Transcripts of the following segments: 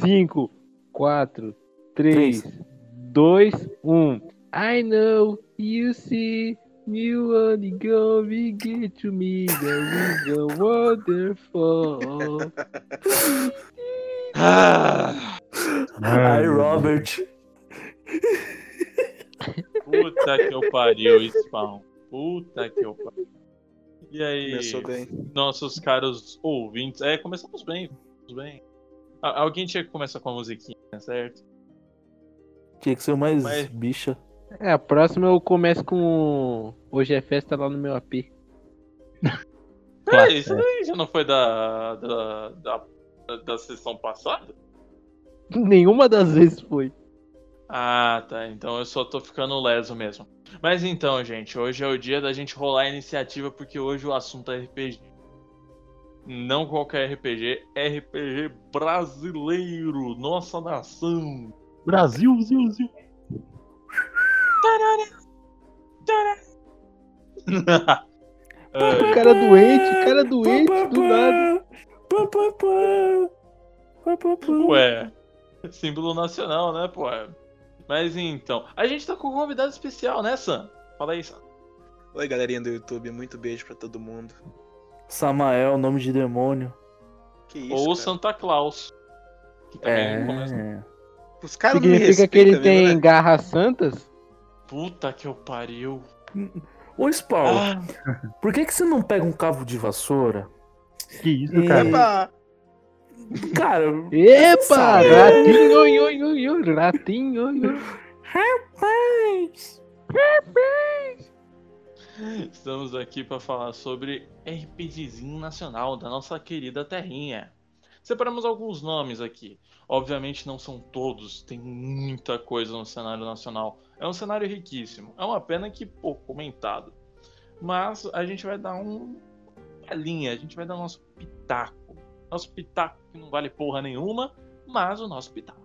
Cinco, quatro, três, dois, um. I know you see you only go we get to me the reason wonderful. Ah, Ai, Robert. puta que eu pariu, Spawn. Puta que eu pariu. E aí, Começou bem. nossos caros ouvintes. É, começamos bem. Começamos bem. Alguém tinha que começar com a musiquinha, certo? Tinha que ser mais Mas- bicha. É, a próxima eu começo com. Hoje é festa lá no meu AP. É, isso aí já não foi da, da, da, da, da sessão passada? Nenhuma das vezes foi. Ah, tá. Então eu só tô ficando leso mesmo. Mas então, gente, hoje é o dia da gente rolar a iniciativa porque hoje o assunto é RPG. Não qualquer RPG, RPG brasileiro, nossa nação. Brasil, Zil, Zil. Ai, Cara doente, cara doente, do nada. Pá, pá, pá. Pá, pá, pá. Ué, símbolo nacional, né, pô? Mas então, a gente tá com um convidado especial, né, Sam? Fala aí, Sam. Oi, galerinha do YouTube. Muito beijo pra todo mundo. Samael, nome de demônio. Que isso, Ou cara? Santa Claus. Que também começa. É. Os caras não me Significa que ele tem né? garras santas? Puta que eu pariu. Ô, Spawn, Ah, por que, que você não pega um cavo de vassoura? Que isso, cara. Epa! Cara, Epa! Ratinho, oi, oi, oi, oi, ratinho, oi, oi. rapaz. Estamos aqui para falar sobre RPGzinho nacional da nossa querida terrinha. Separamos alguns nomes aqui. Obviamente não são todos, tem muita coisa no cenário nacional. É um cenário riquíssimo. É uma pena que pouco comentado. Mas a gente vai dar um linha, a gente vai dar nosso pitaco. Nosso pitaco que não vale porra nenhuma, mas o nosso pitaco.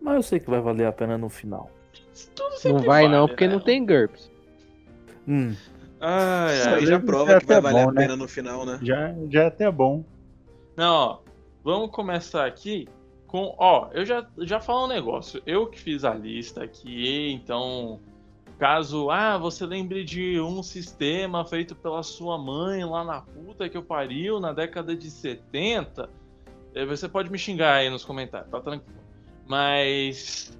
Mas eu sei que vai valer a pena no final. Tudo Não vai não, vale, porque né? não tem GURPS. Hum. Ai. aí já prova é que vai valer bom, a né? pena no final, né? Já, já é até bom. Não, ó, vamos começar aqui com, ó, eu já já falo um negócio. Eu que fiz a lista aqui, então, caso, ah, você lembre de um sistema feito pela sua mãe lá na puta que eu pariu na década de 70, eh, você pode me xingar aí nos comentários, tá tranquilo. Mas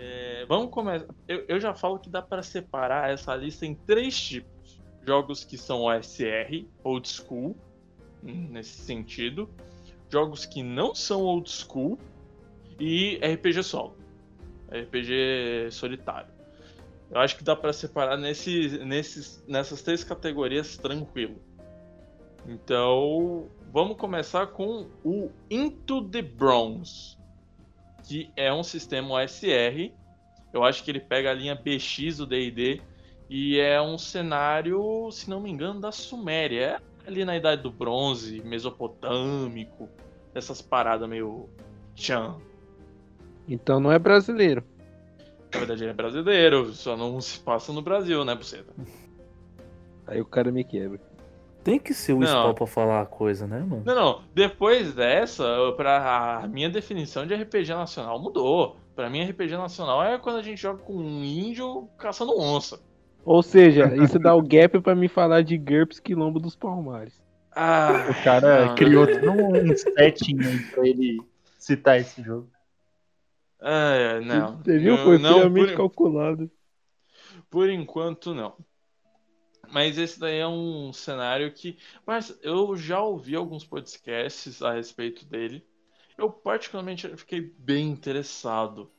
é, vamos começar. Eu, eu já falo que dá para separar essa lista em três tipos: jogos que são OSR, old school, hum, nesse sentido, jogos que não são old school e RPG solo, RPG solitário. Eu acho que dá para separar nesse, nesses, nessas três categorias tranquilo. Então, vamos começar com o Into the Bronze, que é um sistema OSR. Eu acho que ele pega a linha BX do D&D e é um cenário, se não me engano, da Suméria. É ali na Idade do Bronze, Mesopotâmico, essas paradas meio tchan. Então não é brasileiro. Na verdade ele é brasileiro, só não se passa no Brasil, né, Buceta? Aí o cara me quebra. Tem que ser o Não. Spawn pra falar a coisa, né, mano? Não, não. Depois dessa, pra, a minha definição de RPG nacional mudou. Pra mim, RPG nacional é quando a gente joga com um índio caçando onça. Ou seja, isso dá o gap pra me falar de GURPS Quilombo dos Palmares. Ah, O cara não, criou não. todo um setting aí pra ele citar esse jogo. É, não. Você viu? Eu- Foi não, friamente por, calculado. por enquanto, não. Mas esse daí é um cenário que. Mas eu já ouvi alguns podcasts a respeito dele. Eu, particularmente, fiquei bem interessado.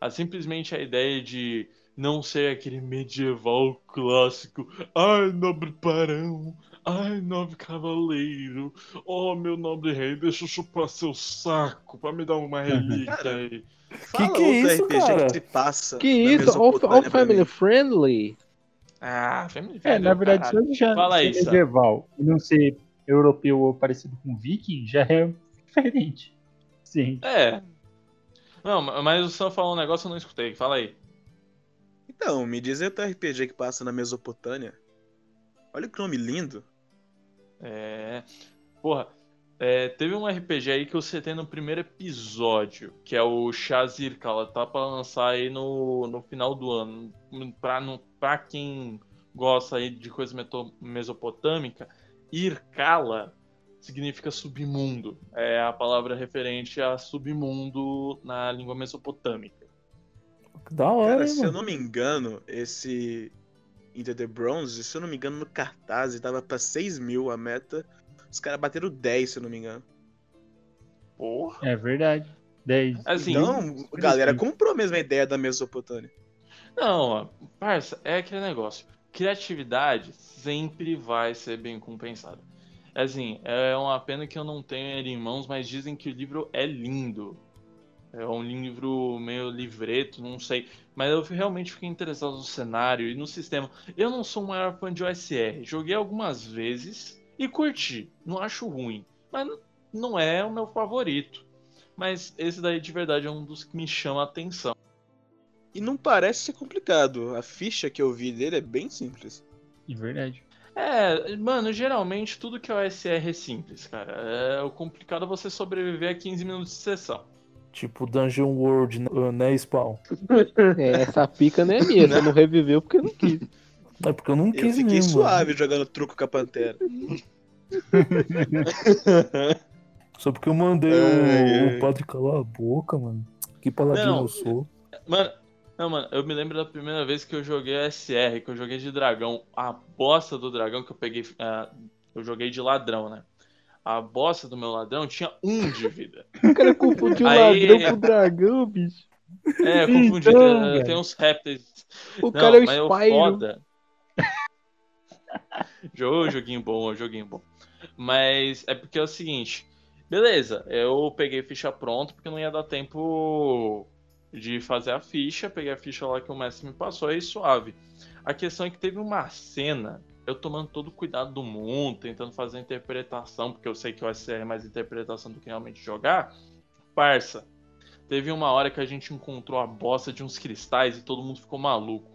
A, simplesmente a ideia de não ser aquele medieval clássico. Ai, nobre barão. Ai, nobre cavaleiro. Oh, meu nobre rei, deixa eu chupar seu saco pra me dar uma relíquia aí. Fala que é outro isso, RPG cara? que se passa. Que na isso? All, all family friendly. Ah, family É, friendly, na verdade, se já Fala ser aí, Sam. medieval e não ser europeu ou parecido com viking, já é diferente. suficiente. É. Não, mas o Sam falou um negócio que eu não escutei. Fala aí. Então, me diz aí outro RPG que passa na Mesopotâmia. Olha que nome lindo. É. Porra, é, teve um RPG aí que eu citei no primeiro episódio, que é o Shazir, que ela tá pra lançar aí no, no final do ano. Pra, no, pra quem gosta aí de coisa meto- mesopotâmica, Irkala significa submundo. É a palavra referente a submundo na língua mesopotâmica. Que da hora, Cara, hein, se eu mano. não me engano, esse Into the Bronze, se eu não me engano, no cartaz tava pra 6 mil a meta. Os caras bateram 10, se eu não me engano. Porra. É verdade. 10. Assim, Então, a galera comprou mesmo a ideia da Mesopotâmia. Não, parça, é aquele negócio. Criatividade sempre vai ser bem compensada. Assim, é uma pena que eu não tenho ele em mãos, mas dizem que o livro é lindo. É um livro meio livreto, não sei. Mas eu realmente fiquei interessado no cenário e no sistema. Eu não sou o maior fã de OSR. Joguei algumas vezes e curti. Não acho ruim. Mas não é o meu favorito. Mas esse daí de verdade é um dos que me chama a atenção. E não parece ser complicado. A ficha que eu vi dele é bem simples. É verdade. É, mano, geralmente tudo que é OSR é simples, cara. É, o complicado é você sobreviver a 15 minutos de sessão. Tipo Dungeon World, né, né, Spawn? É, essa pica não é minha, você não reviveu porque não quis. É porque eu não Eu quis fiquei mesmo. suave jogando truco com a Pantera. Só porque eu mandei Ai, o, ai. o padre calar a boca, mano. Que paladino Não. eu sou. Mano, não, mano, eu me lembro da primeira vez que eu joguei SR, que eu joguei de dragão. A bosta do dragão que eu peguei. ah, eu joguei de ladrão, né? A bosta do meu ladrão tinha um de vida. O cara confundiu o Aí- ladrão com o dragão, bicho. É, confundi. Então, tem- velho. tem uns répteis. O Não, cara é o Spyro. foda. Jo- joguinho bom, joguinho bom. Mas é porque é o seguinte, beleza, eu peguei ficha pronta porque não ia dar tempo de fazer a ficha, peguei a ficha lá que o mestre me passou aí suave. A questão é que teve uma cena, eu tomando todo o cuidado do mundo, tentando fazer a interpretação, porque eu sei que o SR é mais interpretação do que realmente jogar. Parça, teve uma hora que a gente encontrou a bosta de uns cristais e todo mundo ficou maluco.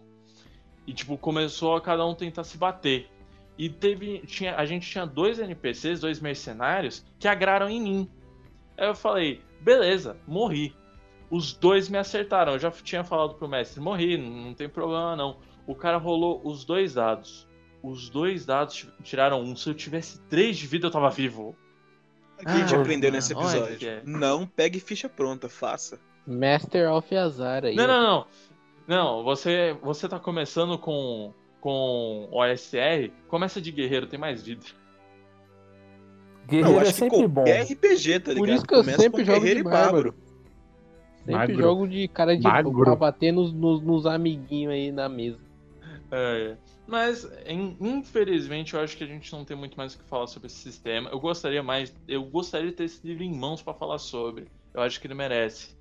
E tipo, começou a cada um tentar se bater. E teve. Tinha, a gente tinha dois NPCs, dois mercenários, que agraram em mim. Aí eu falei, beleza, morri. Os dois me acertaram. Eu já tinha falado pro mestre, morri, não tem problema não. O cara rolou os dois dados. Os dois dados tiraram um. Se eu tivesse três de vida, eu tava vivo. O que a gente Ah, aprendeu nesse episódio? que é. Não pegue ficha pronta, faça. Master of Azar aí. Não, não, não. Não, você, você tá começando com, com OSR, começa de guerreiro, tem mais vida. Guerreiro eu é acho que sempre bom. qualquer RPG, tá ligado? Por isso que eu Começa sempre jogo guerreiro de e bárbaro. bárbaro. Sempre Magro. jogo de cara de Magro. pra bater nos, nos, nos amiguinhos aí na mesa. É, mas, in- infelizmente, eu acho que a gente não tem muito mais o que falar sobre esse sistema. Eu gostaria mais, eu gostaria de ter esse livro em mãos pra falar sobre. Eu acho que ele merece.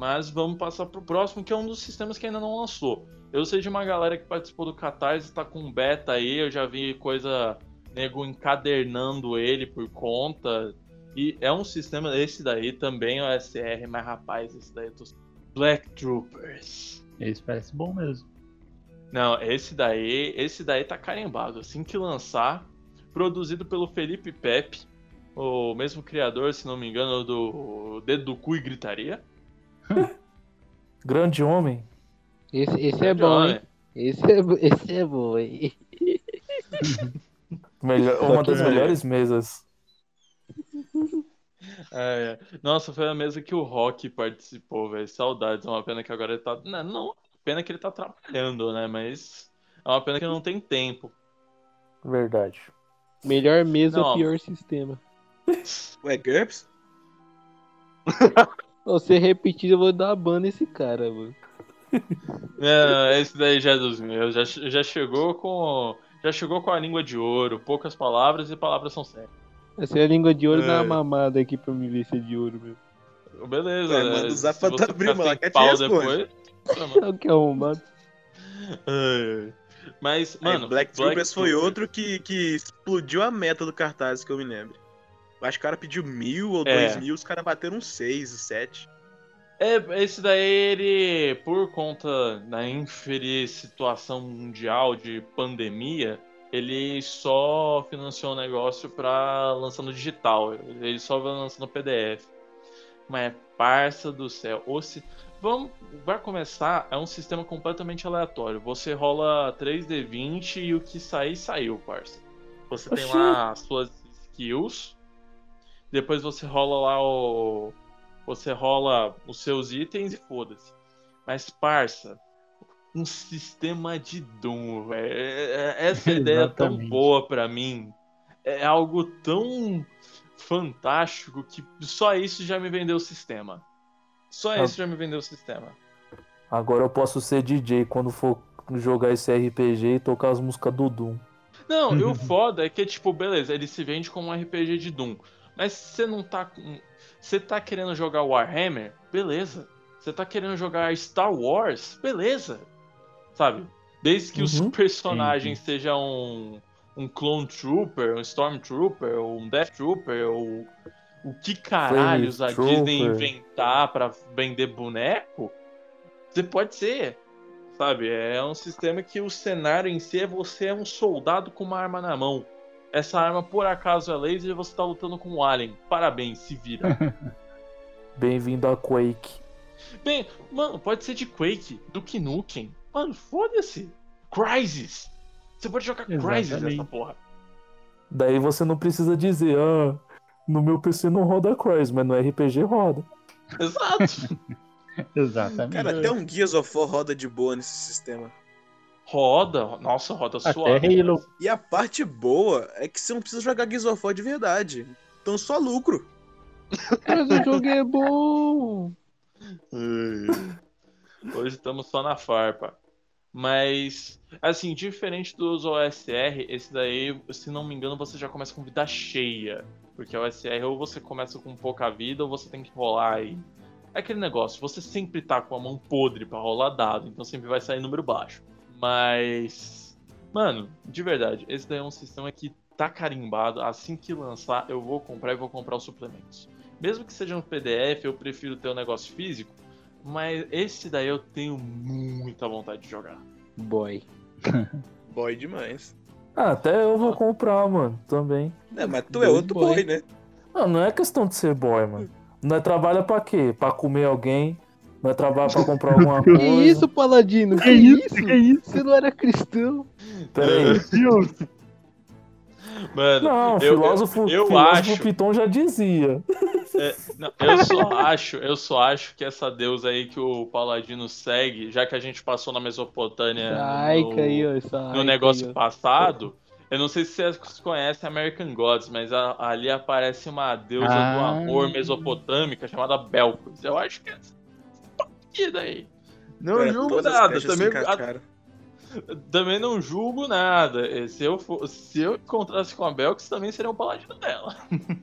Mas vamos passar pro próximo, que é um dos sistemas que ainda não lançou. Eu sei de uma galera que participou do Catarse, tá com beta aí, eu já vi coisa, nego encadernando ele por conta. E é um sistema, esse daí também é OSR, mas rapaz, esse daí é dos Black Troopers. Esse parece bom mesmo. Não, esse daí, esse daí tá carimbado. Assim que lançar, produzido pelo Felipe Pepe, o mesmo criador, se não me engano, do Dedo do Cu e Gritaria. Grande homem. Esse, esse é bom, hein? Esse é, esse é bom, hein? Melhor, uma das melhores mesas. É, é. Nossa, foi a mesa que o Rock participou, velho. Saudades. É uma pena que agora ele tá. Não, não, pena que ele tá trabalhando, né? Mas é uma pena que ele não tem tempo. Verdade. Melhor mesa, Não. pior sistema. Ué, GURPS? Se repetir, eu vou dar ban nesse cara, mano. Não, esse daí já é dos meus. Já, já chegou com. Já chegou com a língua de ouro, poucas palavras e palavras são sérias. Essa é a língua de ouro É. na mamada aqui pra me ver se é de ouro mesmo. Beleza. Ué, manda usar você ficar fantasma lá sem que te pau responde. depois. toma. É o que é arrumado. Ai. Mas, Aí, mano. Black Troopers foi outro que, que explodiu a meta do cartaz, que eu me lembro. Eu acho que o cara pediu mil ou É. dois mil, os caras bateram uns seis, sete. É, esse daí ele, por conta da infeliz situação mundial de pandemia, ele só financiou o negócio pra lançar no digital. Ele só vai lançar no PDF. Mas parça do céu. Ou se... Vamos, vai começar, é um sistema completamente aleatório. Você rola 3D20 e o que sair, saiu, parça. Você tem lá as suas skills. Depois você rola lá o. Você rola os seus itens e foda-se. Mas, parça, um sistema de Doom, velho. É- é- Essa ideia é tão boa pra mim. É algo tão fantástico que só isso já me vendeu o sistema. Só Ah. isso já me vendeu o sistema. Agora eu posso ser DJ quando for jogar esse RPG e tocar as músicas do Doom. Não, e o foda é que, tipo, beleza, ele se vende como um RPG de Doom. Mas você não tá com. Você tá querendo jogar Warhammer? Beleza. Você tá querendo jogar Star Wars? Beleza. Sabe? Desde que os Uhum. personagens sejam um, um Clone Trooper, um Stormtrooper, ou um Death Trooper, ou o que caralhos a Trooper. Disney inventar pra vender boneco, você pode ser. Sabe? É um sistema que o cenário em si é você é um soldado com uma arma na mão. Essa arma, por acaso, é laser e você tá lutando com um alien. Parabéns, se vira. Bem-vindo a Quake. Bem, mano, pode ser de Quake, do Nukem. Mano, foda-se. Crysis. Você pode jogar Exatamente. nessa porra. Daí você não precisa dizer, ah, no meu PC não roda Crysis, mas no RPG roda. Exato. Exatamente. Cara, até um Gears of War roda de boa nesse sistema. Roda. Nossa, roda Até suave. Halo. E a parte boa é que você não precisa jogar Gears of War de verdade. Então só lucro. Mas o jogo é bom. Hoje estamos só na farpa. Mas, assim, diferente dos OSR, esse daí, se não me engano, você já começa com vida cheia. Porque o OSR ou você começa com pouca vida ou você tem que rolar aí. É aquele negócio, você sempre tá com a mão podre pra rolar dado, então sempre vai sair número baixo. Mas, mano, de verdade, esse daí é um sistema que tá carimbado. Assim que lançar, eu vou comprar e vou comprar os suplementos. Mesmo que seja no PDF, eu prefiro ter o negócio físico. Mas esse daí eu tenho muita vontade de jogar. Boy. Boy demais. Ah, até eu vou comprar, mano, também. É, mas tu é outro boy. boy, né? Não, não é questão de ser boy, mano. Nós trabalha pra quê? Pra comer alguém? Nós trabalha pra comprar alguma Que coisa? isso, Paladino? Que, Que isso? isso? Que isso? Você não era cristão? Peraí. Deus. Mano, Não, eu- filósofo, eu filósofo acho- Piton já dizia. não, eu só acho, eu só acho que essa deusa aí que o Paladino segue, já que a gente passou na Mesopotâmia Ai, no, caiu essa no negócio caiu. passado, eu não sei se vocês conhecem American Gods, mas a- ali aparece uma deusa do Ah. amor mesopotâmica chamada Belcos. Eu acho que é essa partida aí. Não É, julgo nada, também, encaixaram. também não julgo nada. Se eu, for, se eu encontrasse com a Belks, também seria um paladino dela.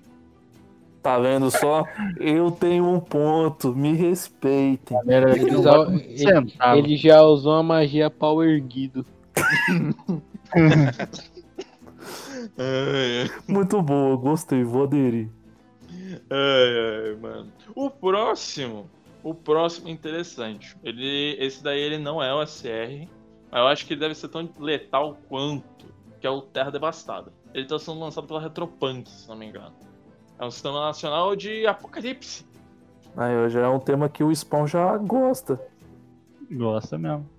Tá vendo só? Eu tenho um ponto, me respeitem. Era Ele, ele- ele já usou a magia power erguido. Muito boa, gostei, vou aderir. Ai, ai, mano. O próximo, o próximo é interessante. Ele, esse daí ele não é o SR, mas eu acho que ele deve ser tão letal quanto, que é o Terra Devastada. Ele tá sendo lançado pela Retropunk, se não me engano. É um sistema nacional de apocalipse. Aí já é um tema que o Spawn já gosta. Gosta mesmo.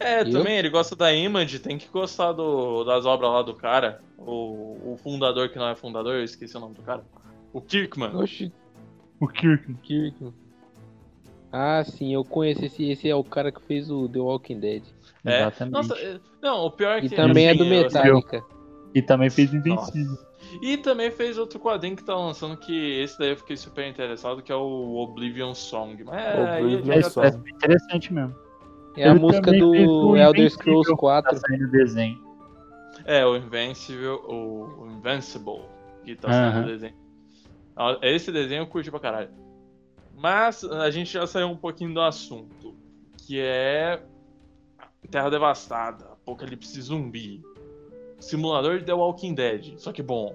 É, Eu? também, ele gosta da Image, tem que gostar do, das obras lá do cara. O, o fundador que não é fundador, eu esqueci o nome do cara. O Kirkman. Oxi, O Kirk. Kirk. Ah, sim, eu conheço esse. Esse é o cara que fez o The Walking Dead. É. Exatamente. Nossa, é- não, o pior é E que. também é assim, do eu- Metallica. E também fez Invencível. E também fez outro quadrinho que tá lançando, que esse daí eu fiquei super interessado, que é o Oblivion Song. Mas é, a gente Oblivion É, tá- Song. é interessante mesmo. É a Ele música também fez do o Elder Scrolls Tá 4. saindo desenho. É, o Invincible, o Invincible, que tá sendo Aham. o desenho. Esse desenho eu curti pra caralho. Mas a gente já saiu um pouquinho do assunto, que é Terra Devastada, Apocalipse Zumbi, simulador de The Walking Dead, só que bom.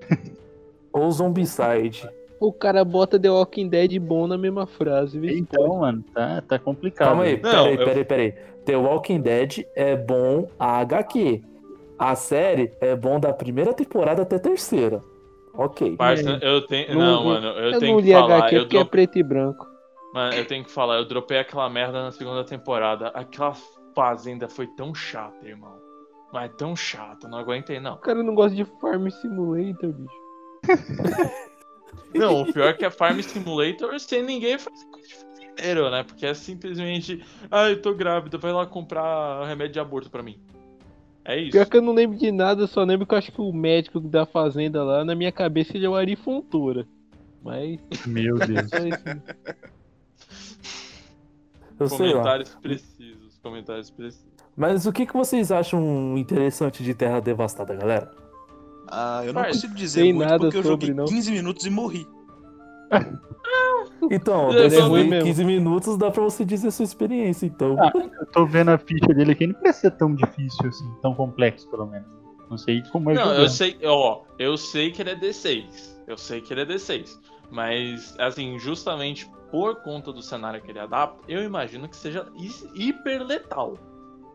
ou Zombicide. O cara bota The Walking Dead bom na mesma frase, se Então, mano, tá, tá complicado. Calma aí, Não, peraí, eu- peraí, peraí. The Walking Dead é bom a HQ. A série é bom da primeira temporada até a terceira. Ok. Parça, eu tenho. Não, Não, mano, eu, Eu, tenho não que li falar. HQ eu, porque é dro- preto e branco. Mano, eu tenho que falar, eu dropei aquela merda na segunda temporada. Aquela fazenda foi tão chata, irmão. Mas tão chata, não aguentei, não. O cara não gosta de Farm Simulator, bicho. Não, o pior é que é Farm Simulator sem ninguém fazer coisa de fazendeiro, né? Porque é simplesmente. Ai, eu tô grávida, vai lá comprar remédio de aborto pra mim. É isso. Pior que eu não lembro de nada, eu só lembro que eu acho que o médico da fazenda lá, na minha cabeça, ele é o Ari Fontoura. Mas Meu Deus. Eu sei lá. Comentários precisos, comentários precisos. Mas o que, que vocês acham interessante de Terra Devastada, galera? Ah, eu não Faz. consigo dizer muito nada porque eu sobre, joguei não. 15 minutos e morri. Então, é ruim mesmo. 15 minutos dá pra você dizer a sua experiência, então. Ah, eu tô vendo a ficha dele aqui, não parece ser tão difícil assim, tão complexo pelo menos. Não sei como é Não, eu sei, ó, eu sei que ele é D6. Eu sei que ele é D6. Mas, assim, justamente por conta do cenário que ele adapta, eu imagino que seja hi- hiper letal.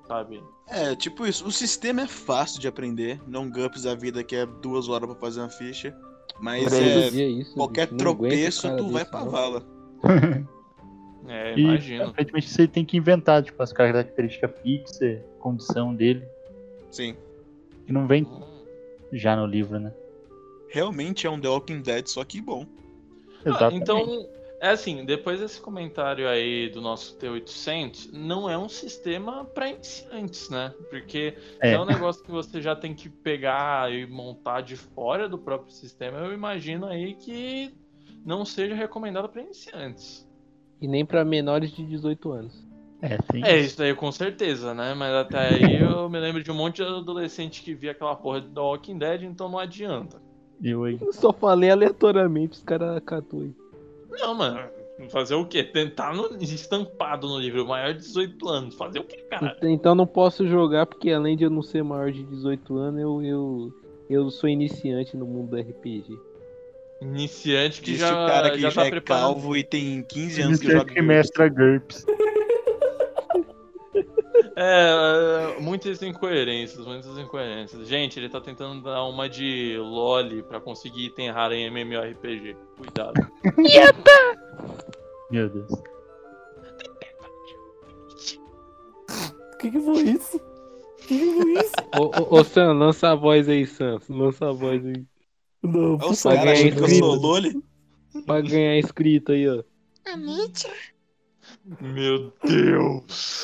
Sabe? É, tipo isso. O sistema é fácil de aprender. Não GUPS a vida que é duas horas pra fazer uma ficha. Mas é, isso, qualquer tropeço, tu vai pra não. vala. É, E imagino. aparentemente você tem que inventar, tipo, as características fixas, condição dele, Sim. que não vem já no livro, né? Realmente é um The Walking Dead, só que bom. Ah, Exatamente. então, é assim, depois desse comentário aí do nosso T800, não é um sistema pra iniciantes, né? Porque É. é um negócio que você já tem que pegar e montar de fora do próprio sistema, eu imagino aí que não seja recomendado pra iniciantes. E nem pra menores de 18 anos. É, sim. É, isso daí com certeza, né? Mas até aí eu me lembro de um monte de adolescente que via aquela porra The Walking Dead, então não adianta. Eu aí. Eu só falei aleatoriamente, os caras catou aí. Não, mano. Fazer o quê? Tentar no, estampado no livro maior de 18 anos. Fazer o quê, cara? Então não posso jogar, porque além de eu não ser maior de 18 anos, eu, eu, eu sou iniciante no mundo do RPG. Iniciante que Diz já, o cara que já, já tá é preparado. calvo e tem 15 anos que é joga que mestra GURPS. É, é, muitas incoerências, muitas incoerências. Gente, ele tá tentando dar uma de LOL pra conseguir item raro em MMORPG. Cuidado. Meu Deus. O que, que foi isso? O que, que foi isso? Ô, ô, ô, Sam, lança a voz aí, Sam. Lança a voz aí. Não, É por os favor. caras achando que eu inscrito. sou Loli. Pra ganhar inscrito aí, ó. Meu Deus.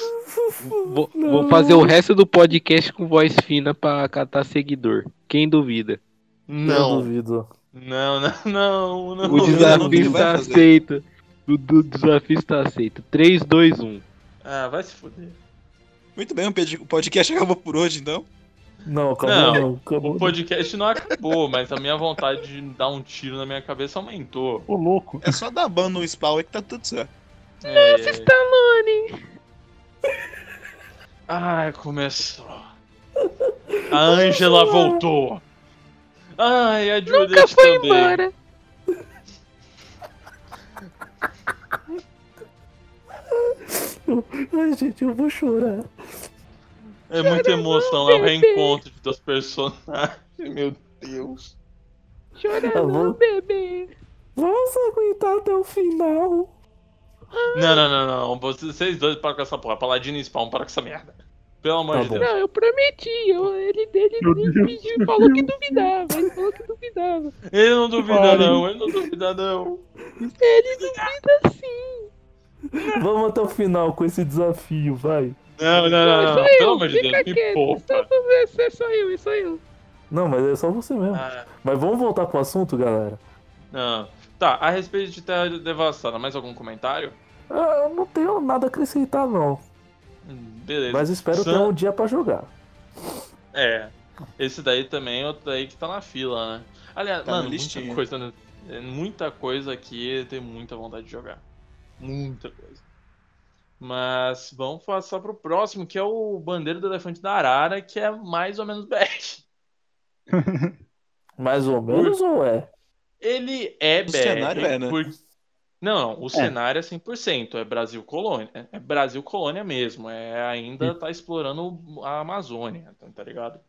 Vou, vou fazer o resto do podcast com voz fina pra catar seguidor. Quem duvida? Eu Não, duvido. não, não, não, não. O desafio está aceito. O do- desafio está aceito. 3, 2, 1. Ah, vai se fuder. Muito bem, o podcast acabou por hoje, então. Não, acabou Não, não. acabou O podcast não acabou, mas a minha vontade de dar um tiro na minha cabeça aumentou. Ô, louco. É só dar ban no spawn aí que tá tudo certo. É... Stallone! Ai, começou. A Angela voltou. Ai, a Nunca Juliette foi também. embora. Ai, gente, eu vou chorar. É muita emoção, é o reencontro de dois personagens. Meu Deus. Chora Tá não, bom. bebê. Vamos aguentar até o final. Não, não, não, não. Vocês dois param com essa porra. Paladino e Spawn, para com essa merda. Pelo amor Tá de bom. Deus. Não, eu prometi. Eu, ele ele, Meu ele pediu, falou que duvidava. Ele falou que duvidava. Ele não duvida, Pare. não. Ele não duvida, não. Ele duvida sim. Vamos até o final com esse desafio, vai. Não, não, não, não. Sou Pelo eu, amor de Deus, me quieto. poupa. Só eu, sou eu. Não, mas é só você mesmo. Ah, Mas vamos voltar pro assunto, galera. não. Tá, a respeito de Terra Devastada, mais algum comentário? Ah, Eu não tenho nada a acrescentar, não. Beleza. Mas espero Sam- ter um dia pra jogar. É. Esse daí também é outro daí que tá na fila, né? Aliás, Tá mano, muita coisa, né? É, muita coisa aqui tenho muita vontade de jogar. Muita coisa. Mas vamos passar pro próximo, que é o Bandeira do Elefante da Arara, que é mais ou menos BR. Mais ou menos ou é? Ele é O BR. cenário é, né? por- Não, o cenário é 100%. É Brasil colônia. É Brasil colônia mesmo. É ainda tá explorando a Amazônia, tá- tá ligado?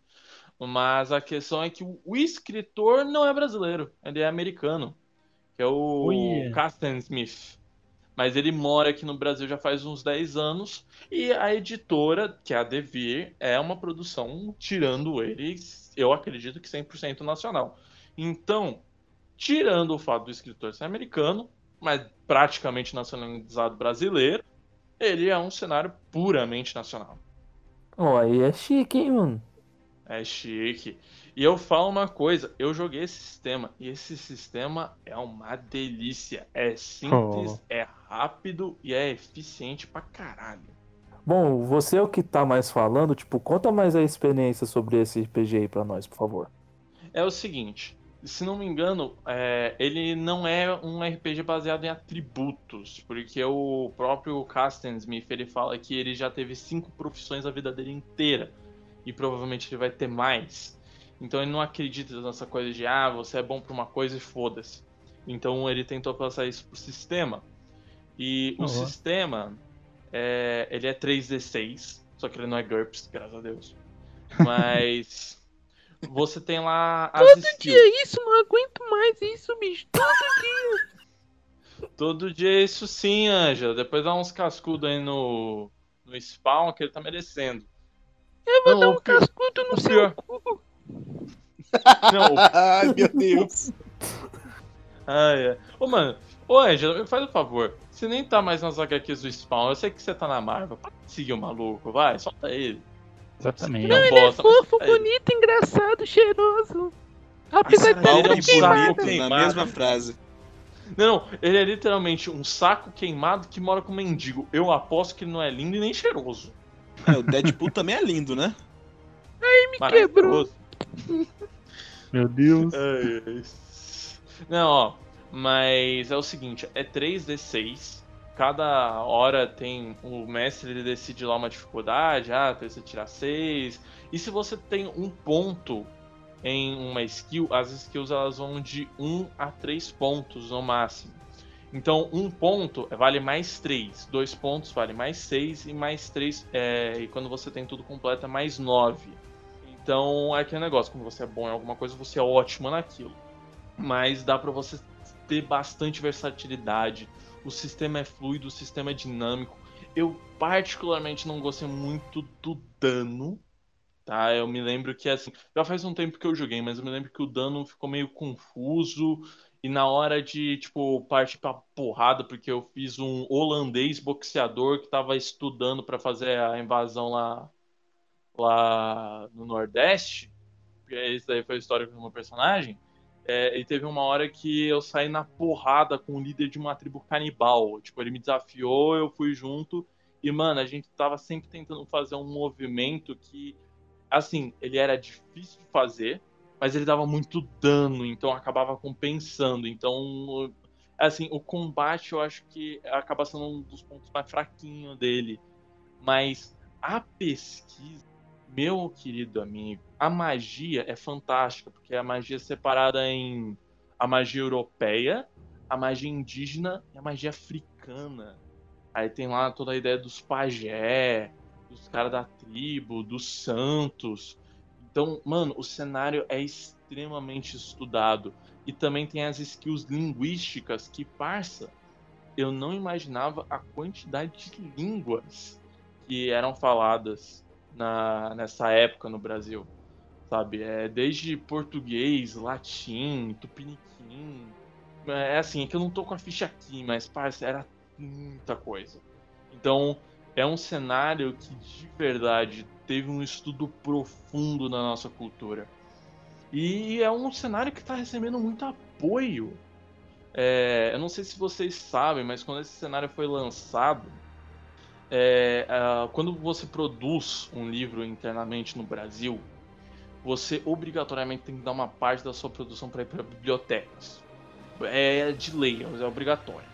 Mas a questão é que o, escritor não é brasileiro. Ele é americano. Que é o. Casten Smith. Mas ele mora aqui no Brasil já faz uns 10 anos. E a editora, que é a Devir, é uma produção, tirando eles, eu acredito que 100% nacional. Então, tirando o fato do escritor ser americano, mas praticamente nacionalizado brasileiro, ele é um cenário puramente nacional. Ó, aí é chique, hein, mano? É chique. E eu falo uma coisa, eu joguei esse sistema e esse sistema é uma delícia. É simples, Oh. é rápido e é eficiente pra caralho. Bom, você é o que tá mais falando, tipo, conta mais a experiência sobre esse RPG aí pra nós, por favor. É o seguinte, se não me engano, é, ele não é um RPG baseado em atributos, porque o próprio Casten Smith ele fala que ele já teve cinco profissões a vida dele inteira e provavelmente ele vai ter mais. Então ele não acredita nessa coisa de ah, você é bom pra uma coisa e foda-se. Então ele tentou passar isso pro sistema. E o Uhum. sistema é, ele é 3d6, só que ele não é GURPS, graças a Deus. Mas você tem lá as skills. é isso, não aguento mais isso, bicho. Todo dia é isso sim, Ângela. Depois dá uns cascudos aí no, no spawn que ele tá merecendo. Eu vou dar um Cascudo no seu cu. Não, Ai, meu Deus. ah, é. Ô, mano, ô, Ângela, me faz um favor. Você nem tá mais nas HQs do spawn. Eu sei que você tá na Marvel. Para de seguir o maluco, vai, solta ele. Exatamente. Não, Ele é fofo, bonito, engraçado, cheiroso. Apesar de Ele é Algo um e saco bonito na queimado. mesma frase. Não, não, ele é literalmente um saco queimado que mora com um mendigo. Eu aposto que ele não é lindo e nem cheiroso. É, o Deadpool também é lindo, né? quebrou. Maravilhoso. Meu Deus. Ai, ai. Não, ó, mas é o seguinte, é 3d6. Cada hora tem o mestre ele decide lá uma dificuldade, ah, você tirar 6. E se você tem um ponto em uma skill, as skills elas vão de 1 a 3 pontos no máximo. Então, um ponto vale mais 3, dois pontos vale mais 6 e mais 3, é, e quando você tem tudo completo é mais 9. Então, é aquele negócio, como você é bom em alguma coisa, você é ótimo naquilo. Mas dá pra você ter bastante versatilidade. O sistema é fluido, o sistema é dinâmico. Eu particularmente não gostei muito do dano, tá? Eu me lembro que assim, já faz um tempo que eu joguei, mas eu me lembro que o dano ficou meio confuso e na hora de, tipo, partir pra porrada, porque eu fiz um holandês boxeador que tava estudando pra fazer a invasão lá lá no Nordeste, porque esse daí foi a história do meu personagem, é, e teve uma hora que eu saí na porrada com o líder de uma tribo canibal. Tipo, ele me desafiou, eu fui junto, e, mano, a gente tava sempre tentando fazer um movimento que, assim, ele era difícil de fazer, mas ele dava muito dano, então acabava compensando. Então, assim, o combate eu acho que acaba sendo um dos pontos mais fraquinhos dele. Mas a pesquisa, meu querido amigo, a magia é fantástica, porque a magia é separada em a magia europeia, a magia indígena e a magia africana. Aí tem lá toda a ideia dos pajé, dos caras da tribo, dos santos. Então, mano, o cenário é extremamente estudado. E também tem as skills linguísticas que, parça, eu não imaginava a quantidade de línguas que eram faladas na, nessa época no Brasil. Sabe? É, desde português, latim, tupiniquim. É assim, é que eu não tô com a ficha aqui, mas, parça, era muita coisa. Então, é um cenário que de verdade teve um estudo profundo na nossa cultura. E é um cenário que está recebendo muito apoio. É, eu não sei se vocês sabem, mas quando esse cenário foi lançado, é, ah, quando você produz um livro internamente no Brasil, você obrigatoriamente tem que dar uma parte da sua produção para ir para bibliotecas. É de lei, é obrigatório.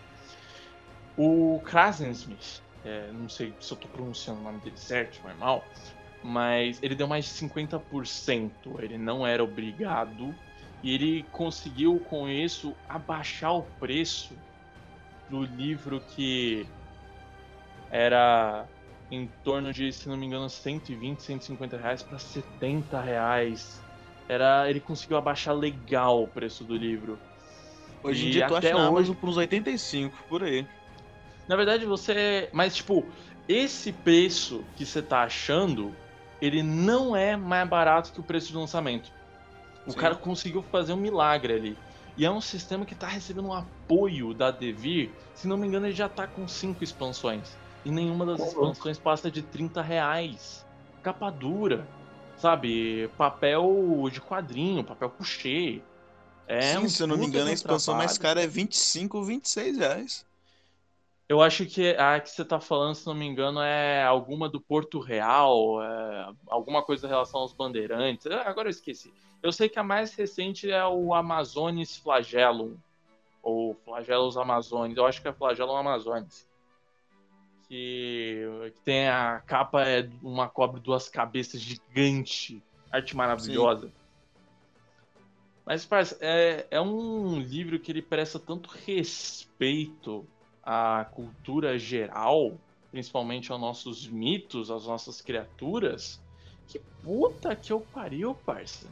O Krasensmith, é, não sei se eu estou pronunciando o nome dele certo, foi mal, mas ele deu mais de 50%. Ele não era obrigado E ele conseguiu com isso abaixar o preço do livro que era em torno de, se não me engano, 120, 150 reais para 70 reais. Era, ele conseguiu abaixar legal o preço do livro. Hoje em dia tu acha até na hoje- Amazon por uns 85, por aí. Na verdade, você. Mas, tipo, esse preço que você tá achando, ele não é mais barato que o preço de lançamento. O Sim. cara conseguiu fazer um milagre ali. E é um sistema que tá recebendo um apoio da Devir. Se não me engano, ele já tá com cinco expansões. E nenhuma das louco. expansões passa de 30 reais. Capa dura. Sabe? Papel de quadrinho, papel coucher. É Sim, um se eu não me engano, a expansão mais trabalho. cara é 25 ou 26 reais. Eu acho que a que você tá falando, se não me engano, é alguma do Porto Real, é, alguma coisa em relação aos bandeirantes. Agora eu esqueci. Eu sei que a mais recente é o Amazones Flagellum. Ou Flagelos Amazones. Eu acho que é Flagellum Amazones. Que, que tem a capa, é uma cobra duas cabeças gigante. Arte maravilhosa. Mas, parça, é, é um livro que ele presta tanto respeito à cultura geral, principalmente aos nossos mitos, às nossas criaturas, que puta que eu pariu, parça.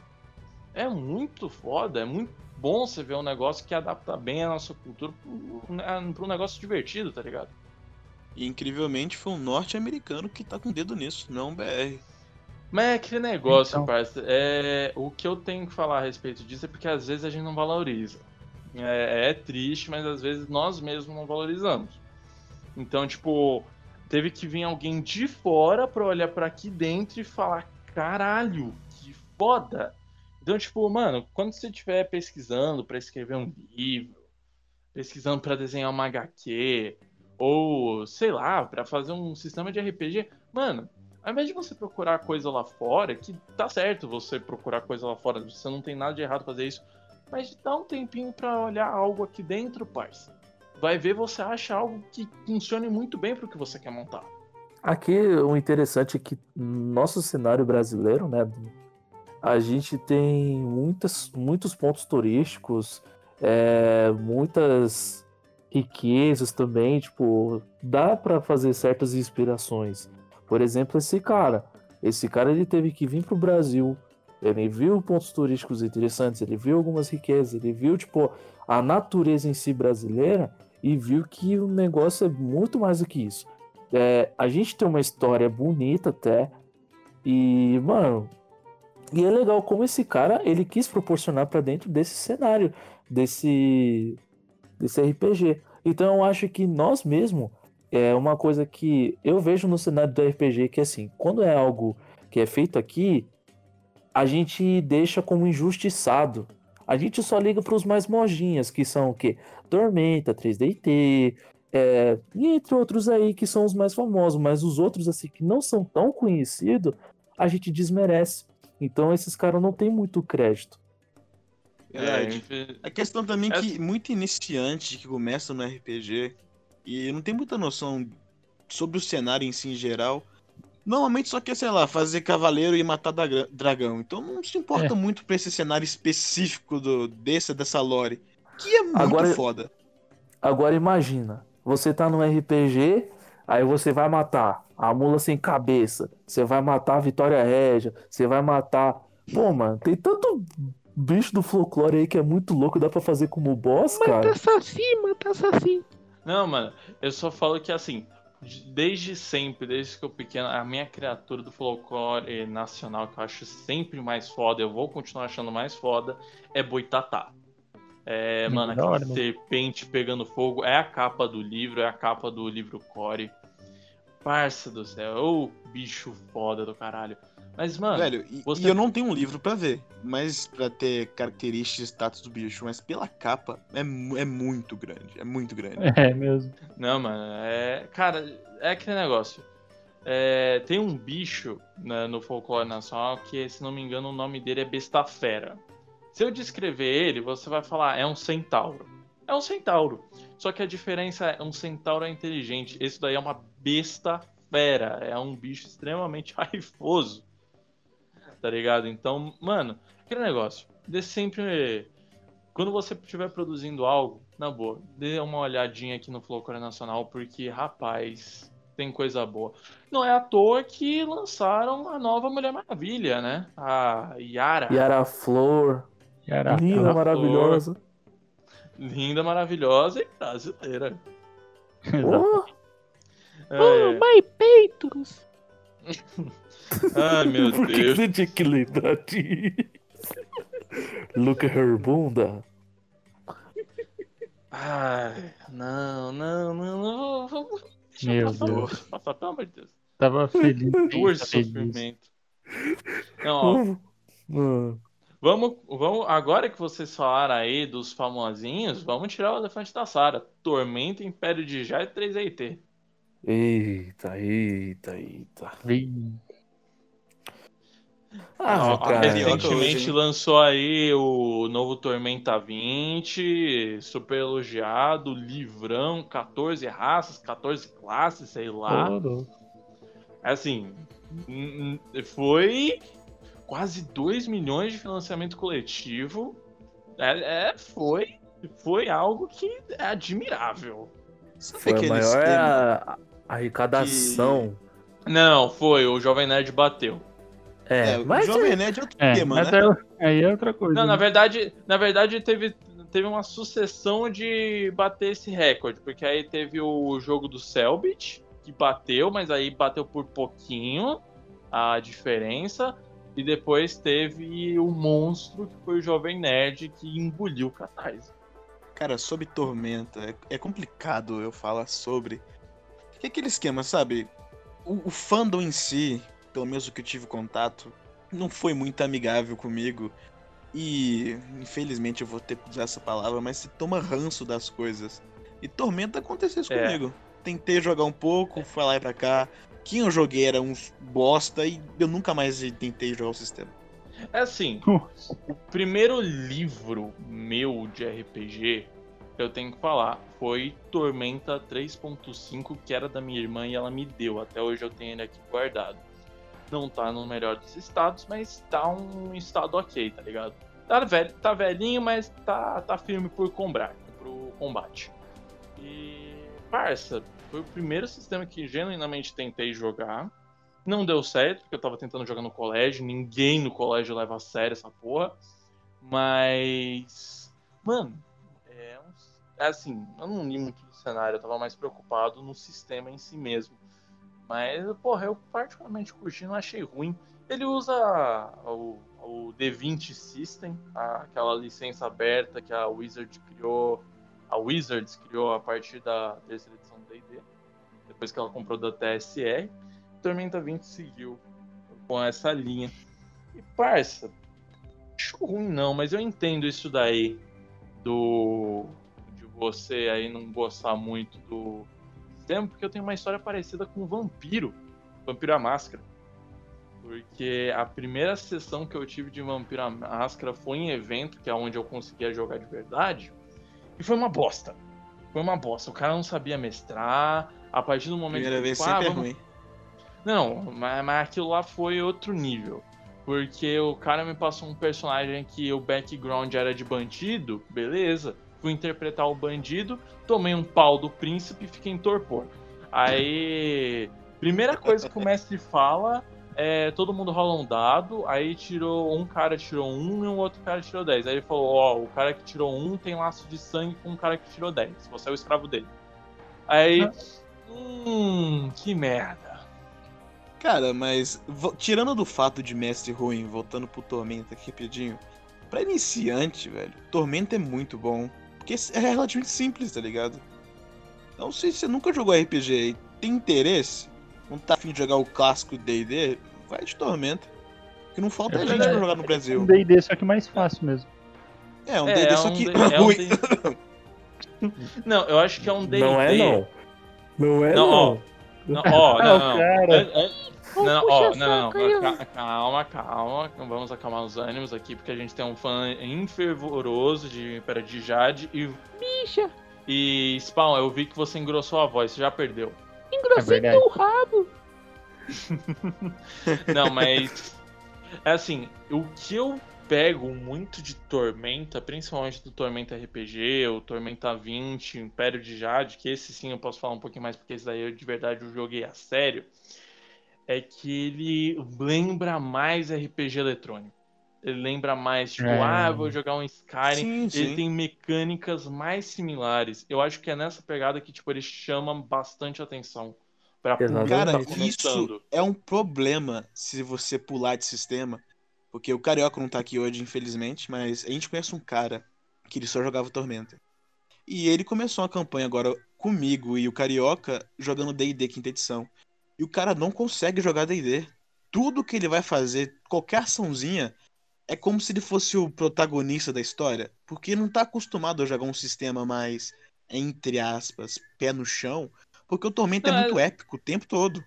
É muito foda, é muito bom você ver um negócio que adapta bem a nossa cultura para um negócio divertido, tá ligado? E incrivelmente foi um norte-americano que tá com o dedo nisso, não um BR. Mas é aquele negócio, Então. parça. É, o que eu tenho que falar a respeito disso é porque às vezes a gente não valoriza. É, é triste, mas às vezes nós mesmos não valorizamos. Então, tipo, teve que vir alguém de fora pra olhar pra aqui dentro e falar: caralho, que foda! Então, tipo, mano, quando você estiver pesquisando pra escrever um livro, pesquisando pra desenhar uma HQ, ou sei lá, pra fazer um sistema de RPG, mano, ao invés de você procurar coisa lá fora, que tá certo você procurar coisa lá fora, você não tem nada de errado fazer isso, mas dá um tempinho pra olhar algo aqui dentro, parça. Vai ver você acha algo que funcione muito bem pro que você quer montar. Aqui o interessante é que no nosso cenário brasileiro, né, a gente tem muitas, muitos pontos turísticos, é, muitas riquezas também, tipo, dá pra fazer certas inspirações. Por exemplo, esse cara, esse cara ele teve que vir pro Brasil, ele viu pontos turísticos interessantes, ele viu algumas riquezas, ele viu tipo a natureza em si brasileira e viu que o negócio é muito mais do que isso. É, a gente tem uma história bonita até. E, mano, e é legal como esse cara ele quis proporcionar pra dentro desse cenário, desse, desse RPG. Então eu acho que nós mesmo é uma coisa que eu vejo no cenário do RPG que assim, quando é algo que é feito aqui, a gente deixa como injustiçado. A gente só liga para os mais mojinhas, que são o quê? Tormenta, 3DT, é, e entre outros aí que são os mais famosos, mas os outros assim que não são tão conhecidos, a gente desmerece. Então esses caras não têm muito crédito. Verdade. infe- A questão também É que assim- muito iniciante que começa no RPG e não tem muita noção sobre o cenário em si em geral, normalmente só quer, sei lá, fazer cavaleiro e matar dragão. Então não se importa É. muito pra esse cenário específico do, desse, dessa lore, que é muito Agora- foda. Agora imagina, você tá no RPG, aí você vai matar a mula sem cabeça, você vai matar a Vitória Régia, você vai matar. Pô, mano, tem tanto bicho do folclore aí que é muito louco, dá pra fazer como boss, cara. Saci, mata Saci. Não, mano, eu só falo que assim, desde sempre, desde que eu pequeno, a minha criatura do folclore nacional que eu acho sempre mais foda, eu vou continuar achando mais foda, é Boitatá. É, mano, hora mesmo. serpente pegando fogo, é a capa do livro, é a capa do livro Core. Parça do céu, ô bicho foda do caralho. Mas, mano, Velho, e, você- e eu não tenho um livro pra ver, mas pra ter características e status do bicho, mas pela capa é, é muito grande, é muito grande. É mesmo. Não, mano, é. Cara, é aquele negócio. É, tem um bicho né, no folclore nacional que, se não me engano, o nome dele é Bestafera. Se eu descrever ele, você vai falar, é um centauro. É um centauro. Só que a diferença é um centauro é inteligente. Esse daí é uma besta fera. É um bicho extremamente raivoso. Tá ligado? Então, mano, aquele negócio. dê sempre. Quando você estiver produzindo algo, na boa, dê uma olhadinha aqui no Flowcore Nacional, porque, rapaz, tem coisa boa. Não é à toa que lançaram a nova Mulher Maravilha, né? A Yara. Yara Flor, Caraca. linda, Flor. maravilhosa. Linda, maravilhosa e brasileira. Oh, É. my peitos! Ai, meu por que Deus. você tinha que lembrar disso? Look at her bunda. Ai, não, não, não, não. Vamos deixar Meu passar, Deus. passar, pelo amor de Deus. Tava feliz. Dor feliz. sofrimento. Não, ó, Mano, vamos, vamos. Agora que vocês falaram aí dos famosinhos, vamos tirar o elefante da Sara. Tormenta, Império de Já e 3IT. Eita, eita, eita. Ah, Ó, cara. recentemente lançou aí o novo Tormenta 20, super elogiado, livrão, 14 raças, 14 classes, sei lá. ouro. Assim, foi quase 2 milhões de financiamento coletivo. É, é, foi, foi algo que é admirável. Sabe Foi a maior a- arrecadação. Não, foi, o Jovem Nerd bateu. É, É, mas o Jovem Nerd é outro É, mas né? é- aí é outra coisa. Não, na né? verdade, na verdade teve, teve uma sucessão de bater esse recorde, porque aí teve o jogo do Selbit, que bateu, mas aí bateu por pouquinho a diferença, e depois teve o monstro, que foi o Jovem Nerd, que engoliu o Catarse. Cara, sobre Tormenta, é, é complicado eu falar sobre. Que é aquele esquema, sabe? O, o fandom em si, pelo menos o que eu tive contato, não foi muito amigável comigo. E, infelizmente, eu vou ter que usar essa palavra, mas se toma ranço das coisas. E Tormenta aconteceu isso É. comigo. Tentei jogar um pouco, fui lá e pra cá. Quem eu joguei era uns bosta e eu nunca mais tentei jogar o sistema. É assim, o primeiro livro meu de RPG, eu tenho que falar, foi Tormenta 3.5, que era da minha irmã e ela me deu. Até hoje eu tenho ele aqui guardado. Não tá no melhor dos estados, mas tá um estado ok, tá ligado? Tá, velho, tá velhinho, mas tá, tá firme por combate, pro combate. E, parça, foi o primeiro sistema que genuinamente tentei jogar. Não deu certo, porque eu tava tentando jogar no colégio. Ninguém no colégio leva a sério essa porra. Mas. Mano, é, um, é assim, eu não li muito do cenário, eu tava mais preocupado no sistema em si mesmo. Mas, porra, eu particularmente curti, não achei ruim. Ele usa o, o D20 System, a- aquela licença aberta que a Wizard criou. A Wizards criou a partir da terceira edição do D&D. Depois que ela comprou da TSR. Tormenta 20 seguiu com essa linha. E parça, acho ruim não, mas eu entendo isso daí do de você aí não gostar muito do sistema, porque eu tenho uma história parecida com o Vampiro, Vampiro à Máscara. Porque a primeira sessão que eu tive de Vampiro à Máscara foi em evento, que é onde eu conseguia jogar de verdade, e foi uma bosta. Foi uma bosta. O cara não sabia mestrar. A partir do momento Primeira que vez tipo, ah, sempre é vamos- ruim. Não, mas, mas aquilo lá foi outro nível. Porque o cara me passou um personagem que o background era de bandido, beleza. Fui interpretar o bandido, tomei um pau do príncipe e fiquei em torpor. Aí, primeira coisa que o mestre fala é todo mundo rola um dado, aí tirou um cara tirou um e um outro cara tirou 10. Aí ele falou, ó, o cara que tirou um tem laço de sangue com o cara que tirou 10. Você é o escravo dele. Aí, hum, que merda. Cara, mas tirando do fato de mestre ruim, voltando pro Tormenta aqui rapidinho, pra iniciante, velho, Tormenta é muito bom. Porque é relativamente simples, tá ligado? Então se você nunca jogou RPG e tem interesse, não tá afim de jogar o clássico D&D, vai de Tormenta. Que não falta É gente verdade. pra jogar no Um Brasil. D&D só que mais fácil mesmo. É, um É, D&D é só um que é um ruim. D- Não, eu acho que é um D&D. Não é não. Não é Não, ó. não. Não, ó, Ah, não, não. cara. Não, ó, não, não, ca- calma, calma, vamos acalmar os ânimos aqui, porque a gente tem um fã infervoroso de Império de Jade e, Bicha, e Spawn, eu vi que você engrossou a voz, você já perdeu. engrossei verdade. teu rabo. Não, mas. É assim, o que eu pego muito de Tormenta, principalmente do Tormenta RPG, o Tormenta 20, o Império de Jade, que esse sim eu posso falar um pouquinho mais, porque esse daí eu de verdade eu joguei a sério, é que ele lembra mais RPG eletrônico. Ele lembra mais, tipo, É. ah, eu vou jogar um Skyrim. Sim, Ele sim. tem mecânicas mais similares. Eu acho que é nessa pegada que, tipo, ele chama bastante atenção pra Cara, tá isso é um problema se você pular de sistema. Porque o Carioca não tá aqui hoje, infelizmente, mas a gente conhece um cara que ele só jogava Tormenta. E ele começou uma campanha agora comigo e o Carioca jogando D&D quinta edição. E o cara não consegue jogar D&D. Tudo que ele vai fazer, qualquer açãozinha, é como se ele fosse o protagonista da história. Porque ele não tá acostumado a jogar um sistema mais, entre aspas, pé no chão. Porque o Tormenta Não, é é- muito épico o tempo todo.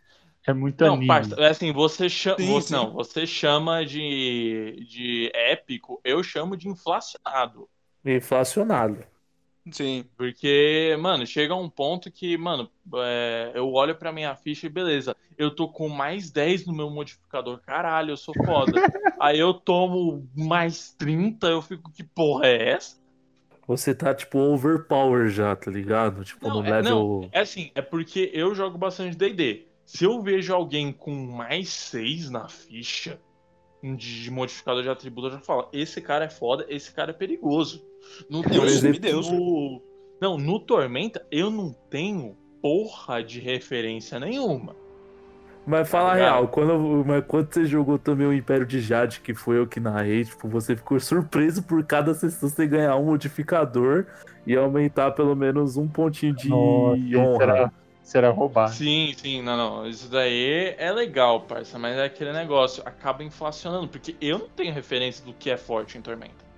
É muito Não, anime. parça, é assim, você chama. Sim, você, sim. Não, você chama de, de épico, eu chamo de inflacionado. Inflacionado. Sim. Porque, mano, chega um ponto que, mano, é, eu olho pra minha ficha e beleza, eu tô com mais 10 no meu modificador, caralho, eu sou foda. Aí eu tomo mais 30, eu fico, que porra é essa? Você tá, tipo, overpower já, tá ligado? Tipo, Não, no é- level. É assim, é porque eu jogo bastante D&D. Se eu vejo alguém com mais 6 na ficha de modificador de atributo, eu já falo, esse cara é foda, esse cara é perigoso. No Deus Tormenta- me Deus. no- Não, no Tormenta eu não tenho porra de referência nenhuma. Mas fala a ligado? real, quando, mas quando você jogou também o Império de Jade, que foi eu que narrei, tipo, você ficou surpreso por cada sessão você ganhar um modificador e aumentar pelo menos um pontinho de Nossa, honra. era, isso era roubar. Sim, sim, não, não. Isso daí é legal, parça, mas é aquele negócio, acaba inflacionando, porque eu não tenho referência do que é forte em Tormenta.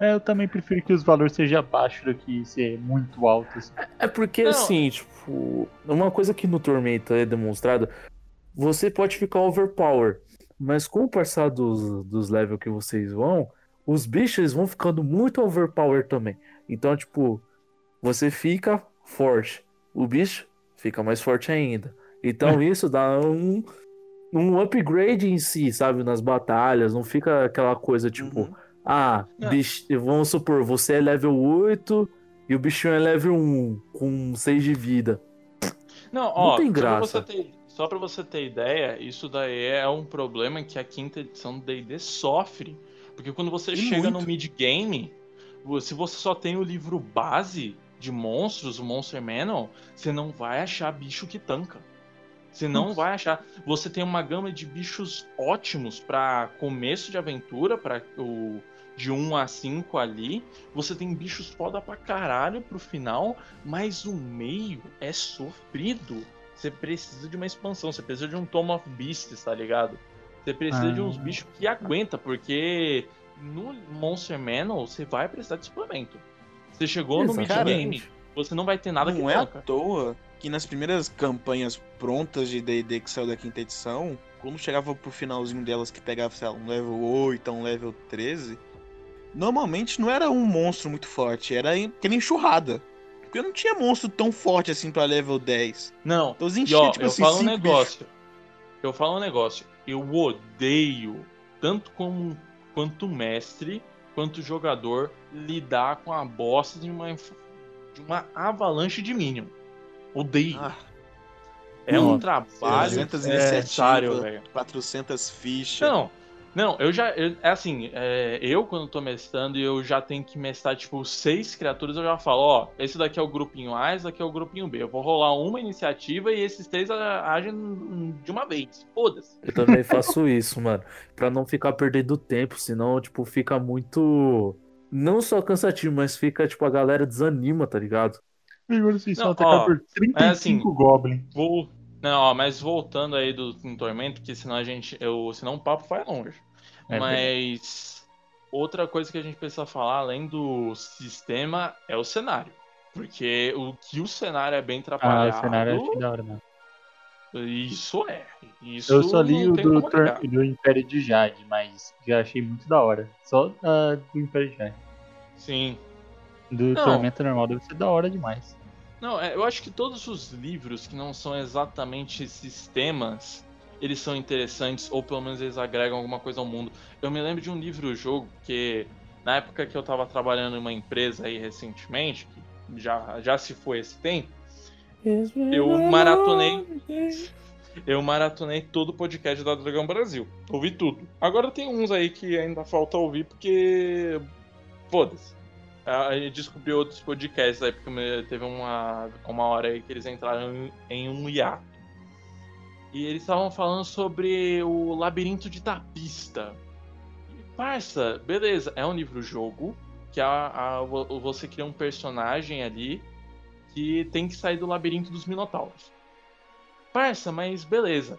É, eu também prefiro que os valores sejam abaixo do que ser muito alto. assim. É porque, Não. assim, tipo, uma coisa que no Tormenta é demonstrada, você pode ficar overpower, mas com o passar dos, dos levels que vocês vão, os bichos vão ficando muito overpower também. Então, tipo, você fica forte, o bicho fica mais forte ainda. Então isso dá um, um upgrade em si, sabe, nas batalhas, não fica aquela coisa tipo, Uhum. ah, É. bicho, vamos supor, você é level 8 e o bichinho é level 1, com 6 de vida. Não, ó, tem graça. você ter- só pra você ter ideia, isso daí é um problema que a quinta edição do D&D sofre. Porque quando você E chega muito. no mid-game, se você só tem o livro base de monstros, o Monster Manual, você não vai achar bicho que tanca. Você não Nossa. vai achar. Você tem uma gama de bichos ótimos pra começo de aventura, para o de 1 a 5 ali. Você tem bichos foda pra caralho pro final, mas o meio é sofrido. Você precisa de uma expansão, você precisa de um Tome of Beasts, tá ligado? Você precisa de uns Ah. bichos que aguenta, porque no Monster Manual você vai precisar de suplemento. Você chegou no Exatamente. mid-game, você não vai ter nada que não é à toa que nas primeiras campanhas prontas de D&D que saiu da quinta edição, quando chegava pro finalzinho delas que pegava, sei lá, um level 8, um level 13, normalmente não era um monstro muito forte, era aquela enxurrada. Porque não tinha monstro tão forte assim pra level 10. Não, Então E enchiam, ó, tipo eu assim, falo um negócio. Eu falo um negócio. Eu odeio, tanto como quanto mestre, quanto jogador, lidar com a bosta de uma, de uma avalanche de Minion. Odeio. Ah, é um trabalho 300 necessário, iniciativa. velho. 400 fichas. Não, não, eu já. eu- é assim, é, eu quando tô mestrando e eu já tenho que mestrar, tipo, seis criaturas, eu já falo, ó, esse daqui é o grupinho A, esse daqui é o grupinho B. Eu vou rolar uma iniciativa e esses três agem de uma vez. Foda-se. Eu também faço isso, mano. Pra não ficar perdendo tempo, senão, tipo, fica muito. Não só cansativo, mas fica, tipo, a galera desanima, tá ligado? Agora vocês Não, são atacados ó, por 35 é assim, Goblin. Vou. Não, ó, mas voltando aí do, Tormento, que senão a gente. Eu, senão o papo vai longe. É mas. Outra coisa que a gente precisa falar, além do sistema, é o cenário. Porque o que o cenário é bem Ah, trabalhado. o cenário eu achei da hora, né? Isso é. Isso Eu só li o do, do Império de Jade, mas já achei muito da hora. Só ah, do Império de Jade. Sim. Do Não. Tormenta normal deve ser da hora demais. Não, é, eu acho que todos os livros que não são exatamente sistemas, eles são interessantes, ou pelo menos eles agregam alguma coisa ao mundo. Eu me lembro de um livro-jogo que, na época que eu tava trabalhando em uma empresa aí recentemente, que já, já se foi esse tempo, eu maratonei. Eu maratonei todo o podcast da Dragão Brasil. Ouvi tudo. Agora tem uns aí que ainda falta ouvir porque. Foda-se. A gente descobriu outros podcasts aí, porque teve uma, uma hora aí que eles entraram em um hiato. E eles estavam falando sobre o Labirinto de Tapista. E, parça, beleza, é um livro-jogo que a, a, você cria um personagem ali que tem que sair do labirinto dos Minotauros. Parça, mas beleza.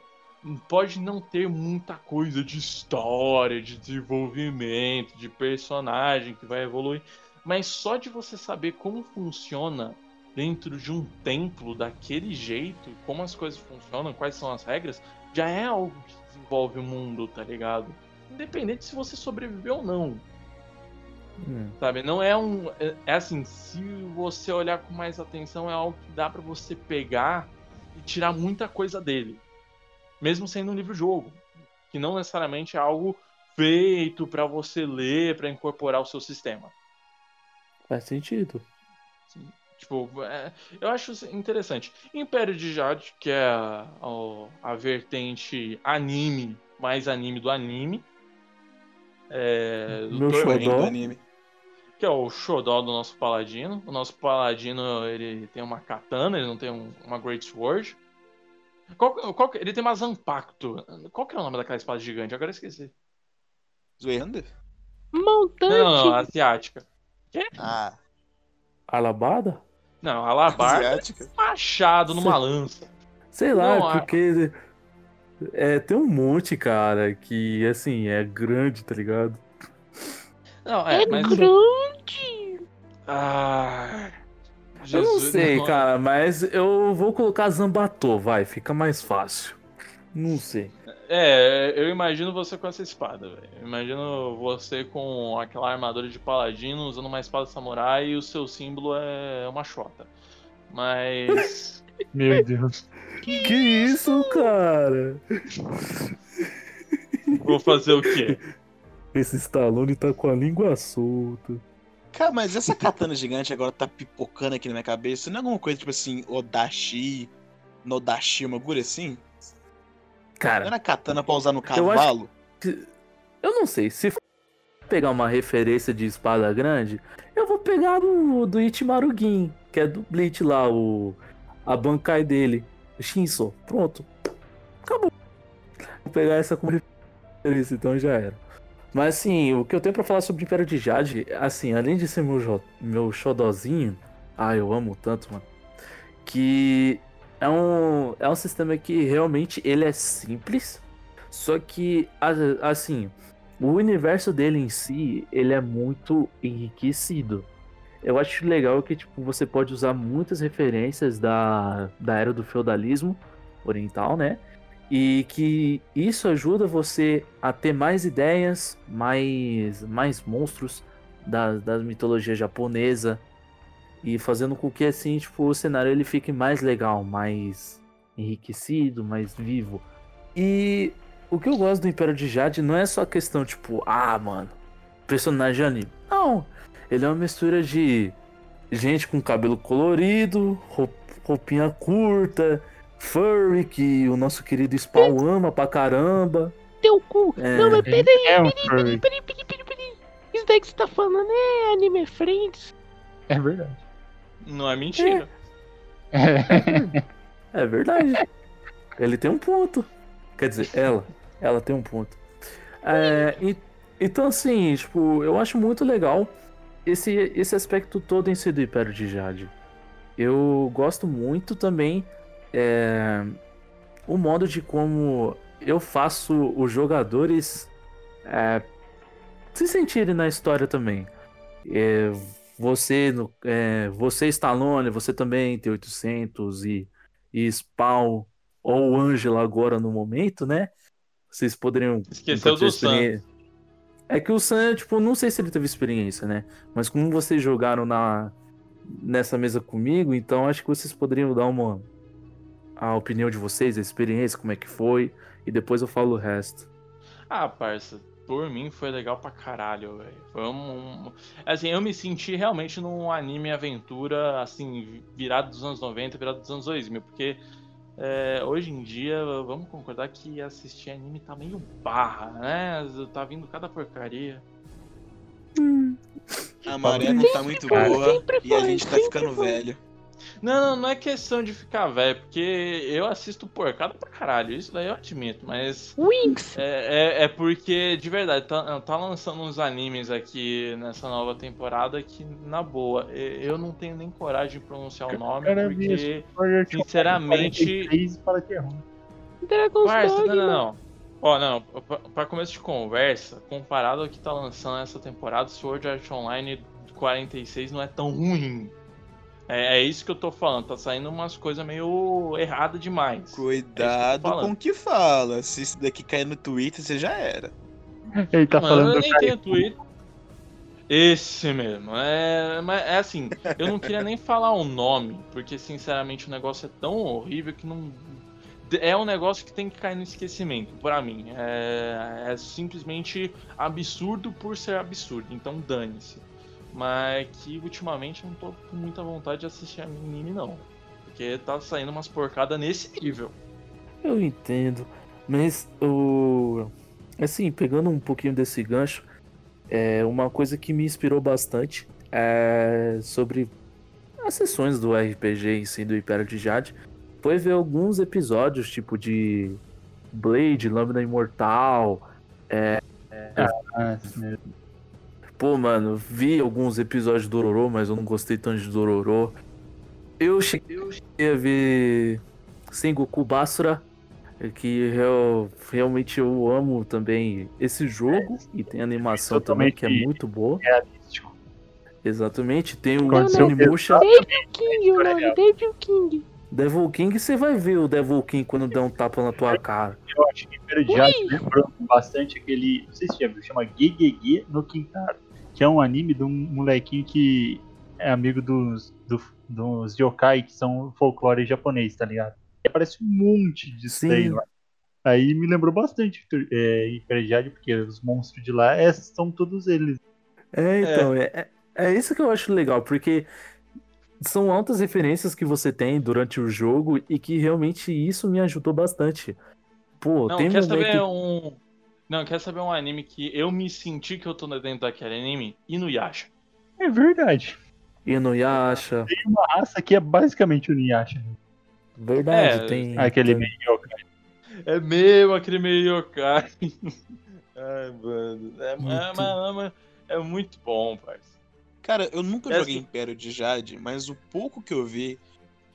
Pode não ter muita coisa de história, de desenvolvimento, de personagem que vai evoluir, mas só de você saber como funciona dentro de um templo daquele jeito, como as coisas funcionam, quais são as regras, já é algo que desenvolve o mundo, tá ligado? Independente se você sobreviveu ou não. Hum. Sabe? Não é um. É, é, assim, se você olhar com mais atenção, é algo que dá para você pegar e tirar muita coisa dele. Mesmo sendo um livro-jogo. Que não necessariamente é algo feito para você ler, para incorporar o seu sistema. Faz sentido. Sim. Tipo, é, eu acho interessante. Império de Jade, que é a, a, a vertente anime, mais anime do anime. É, do Tormento do anime. Que é o xodó do nosso paladino. O nosso paladino, ele tem uma katana, ele não tem um, uma Great Sword. Qual, qual, ele tem uma Zampacto. Qual que é o nome daquela espada gigante? Agora eu esqueci. Zoender? Montante. Não, não, não asiática. Que? Ah. Alabada? Não, alabarda Asiática. machado numa lança. Sei lá, Não, a- porque é, tem um monte, cara, que assim, é grande, tá ligado? Não, é, É mas. grande. Ah, eu não sei, não. cara, mas eu vou colocar Zambatô, vai, fica mais fácil. Não sei. É, eu imagino você com essa espada, velho. Imagino você com aquela armadura de paladino, usando uma espada samurai e o seu símbolo é uma chota. Mas. Meu Deus. Que isso, cara? Vou fazer o quê? Esse Stallone tá com a língua solta. Cara, mas essa katana gigante agora tá pipocando aqui na minha cabeça. Não é alguma coisa tipo assim, Odashi, Nodashi, uma gura assim? Não Cara, era katana pra usar no Eu acho cavalo? eu não sei, se for pegar uma referência de espada grande, eu vou pegar do, do Ichimarugin, que é do Bleach lá, o a Bankai dele, Shinso. Pronto. Acabou. Vou pegar essa como referência, então já era. Mas assim, o que eu tenho pra falar sobre o Império de Jade, assim, além de ser meu, meu xodozinho, ah, eu amo tanto, mano, que é um, é um sistema que realmente ele é simples, só que, assim, o universo dele em si, ele é muito enriquecido. Eu acho legal que, tipo, você pode usar muitas referências da, da era do feudalismo oriental, né? E que isso ajuda você a ter mais ideias, mais, mais monstros da, da mitologia japonesa. E fazendo com que, assim, tipo, o cenário ele fique mais legal, mais enriquecido, mais vivo. E o que eu gosto do Império de Jade não é só a questão, tipo, ah, mano, personagem anime. Não. Ele é uma mistura de gente com cabelo colorido, rou- roupinha curta, furry, que o nosso querido Spawn ama pra caramba. Teu cu. É. Não, mas peraí, É peraí, peraí, peraí, peraí, peraí. Isso daí que você tá falando é Anime Friends? É verdade. Não é mentira. É verdade. Ele tem um ponto. Quer dizer, ela. Ela tem um ponto. É, e- então, assim, tipo, eu acho muito legal esse, esse aspecto todo em si do Império de Jade. Eu gosto muito também é, o modo de como eu faço os jogadores é, se sentirem na história também. É, você, no- é, você Stallone, você também tem 800 e, e Spawn ou Angela agora no momento, né? Vocês poderiam Esqueceu do Sam. É que o Sam, tipo, não sei se ele teve experiência, né? Mas como vocês jogaram na nessa mesa comigo, então acho que vocês poderiam dar uma a opinião de vocês, a experiência, como é que foi, e depois eu falo o resto. Ah, parça, por mim foi legal pra caralho, velho. Foi um, um- Assim, eu me senti realmente num anime aventura, assim, virado dos anos 90, virado dos anos 2000, porque é, hoje em dia, vamos concordar que assistir anime tá meio barra, né? Tá vindo cada porcaria. A maré não tá muito boa e a gente tá ficando velho. Não, não, não é questão de ficar velho, porque eu assisto porcada pra caralho, isso daí eu admito, mas Winx! É, é, é porque, de verdade, tá, tá lançando uns animes aqui nessa nova temporada que, na boa, e- eu não tenho nem coragem de pronunciar o nome, Cara, porque. Sinceramente- 43 fala que é ruim. Dragon's Parça, Dogma. não, não, não. Ó, não, pra, pra começo de conversa, comparado ao que tá lançando essa temporada, Sword Art Online 46 não é tão ruim. É, é isso que eu tô falando, tá saindo umas coisas meio erradas demais. Cuidado falando. com o que fala. Se isso daqui cair no Twitter, você já era. Ele tá Mano, falando eu do nem tenho Twitter. Esse mesmo. É, mas é assim, eu não queria nem falar o nome, porque sinceramente o negócio é tão horrível que não. É um negócio que tem que cair no esquecimento, pra mim. É, é simplesmente absurdo por ser absurdo, então dane-se. Mas que ultimamente eu não tô com muita vontade de assistir anime, não. Porque tá saindo umas porcadas nesse nível. Eu entendo, mas o assim, pegando um pouquinho desse gancho, é uma coisa que me inspirou bastante é sobre as sessões do RPG em si do Império de Jade, foi ver alguns episódios tipo de Blade, Lâmina Imortal. Ah, sim, mesmo. Pô, mano, vi alguns episódios do Dororo, mas eu não gostei tanto de Dororo. Eu cheguei, eu cheguei a ver Sengoku Basura, que real- realmente eu amo também esse jogo e tem animação também que é muito boa. realístico. Exatamente, tem o Onimusha. King, o nome, Devil King. Devil King, você vai ver o Devil King quando der um tapa na tua cara. Eu acho que Jade lembrou bastante aquele. Não sei se já viu, chama Gegege no Quintaro. Que é um anime de um molequinho que é amigo dos, do- dos yokai, que são folclore japonês, tá ligado? E aparece um monte disso Sim. lá. Aí me lembrou bastante é, Império de Jade, porque os monstros de lá é, são todos eles. É, então, é, é, é isso que eu acho legal, porque são altas referências que você tem durante o jogo e que realmente isso me ajudou bastante. Pô, Não, tem quer momento... saber um. Não, quer saber um anime que eu me senti que eu tô dentro daquele anime? Inuyasha. É verdade. Inuyasha, Tem uma raça que é basicamente o Inuyasha. verdade, É, tem... Aquele tem- meio yokai. É mesmo aquele meio yokai. Ai, mano. É, é, Muito. mas- é muito bom, parceiro. Cara, eu nunca É joguei Império de Jade, mas o pouco que eu vi,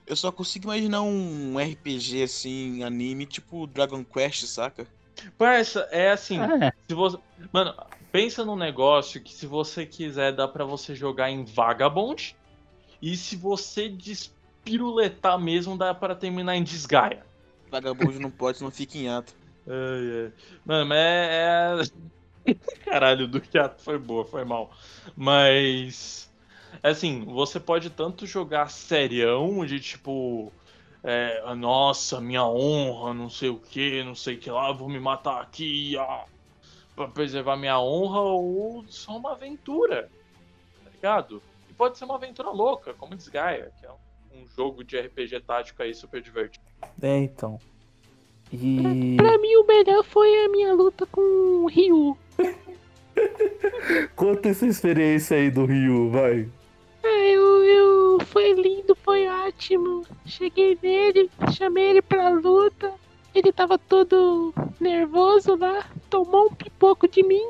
eu só consigo imaginar um RPG assim, anime, tipo Dragon Quest, saca? Parça, é assim. É, Se você... Mano, pensa num negócio que se você quiser dá pra você jogar em Vagabond. E se você despiruletar mesmo, dá pra terminar em Desgaia. Vagabundo não pode, senão fica em ato. Ai, ai. Mano, mas é. é- Caralho, do teatro foi boa, foi mal. Mas. Assim, você pode tanto jogar serião de tipo. É, "Ah, nossa, minha honra, não sei o que, não sei o que lá, vou me matar aqui, ó, pra preservar minha honra, ou só uma aventura, tá ligado? E pode ser uma aventura louca, como Desgaia, que é um, jogo de RPG tático aí super divertido. É, então. E... Pra mim, o melhor foi a minha luta com o Ryu. Conta essa experiência aí do Ryu, vai. Ah, eu, eu. Foi lindo, foi ótimo. Cheguei nele, chamei ele pra luta. Ele tava todo nervoso lá, tomou um pipoco de mim.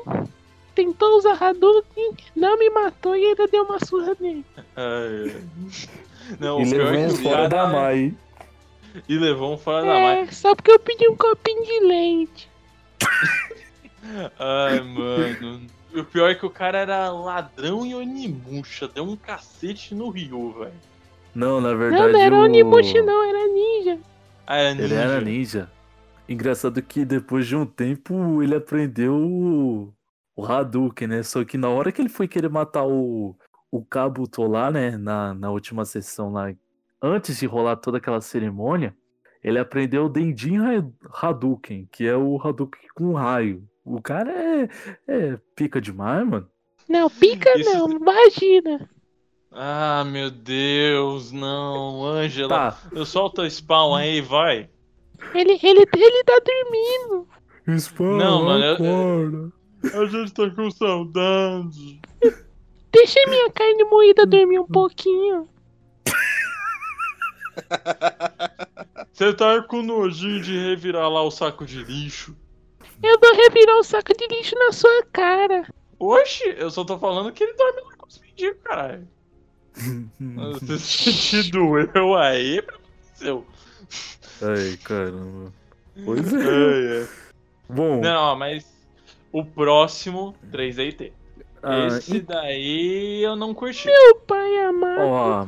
Tentou usar Hadouken, não me matou e ainda deu uma surra nele. Ai, ai. Não, E o pior levou é um fora da Mai. E levou um fora da mãe. É, só porque eu pedi um copinho de leite. Ai, mano. O pior é que o cara era ladrão e Onimusha. Deu um cacete no Ryu, velho. Não, na verdade. Não, não era o... Onimushi não, era ninja. Ah, era Ele ninja. era ninja. Engraçado que depois de um tempo ele aprendeu o, o Hadouken, né? Só que na hora que ele foi querer matar o, o Kabuto lá, né? Na, na última sessão lá, antes de rolar toda aquela cerimônia, Ele aprendeu o Dendin Hadouken, que é o Hadouken com raio. O cara é, é pica demais, mano. Não, pica Isso- não, imagina. Ah, meu Deus, não, Ângela. Tá, Eu solto o spawn aí, vai. Ele, ele, ele tá dormindo. Spawn, Não, mano, eu-. A gente tá com saudade. Deixa minha carne moída dormir um pouquinho. Você tá com nojinho de revirar lá o saco de lixo. Eu vou revirar o saco de lixo na sua cara. Oxi, eu só tô falando que ele dorme lá com os mendigos, caralho. Se te doeu aí, pra seu. Ai, caramba. Pois é. É, é. Bom, Não, mas o próximo 3DT. ah, Esse daí eu não curti. Meu pai amado. Ó,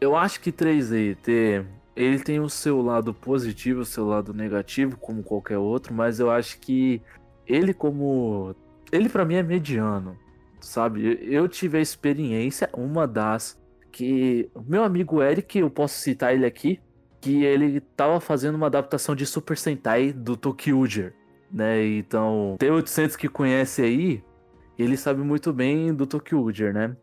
eu acho que 3DT ele tem o seu lado positivo, o seu lado negativo, como qualquer outro, mas eu acho que ele como ele pra mim é mediano, sabe? Eu- tive a experiência, uma das que meu amigo Eric, eu posso citar ele aqui, que ele tava fazendo uma adaptação de Super Sentai do Tokyuger, né? Então, tem 800 que conhece aí, ele sabe muito bem do Tokyuger, né?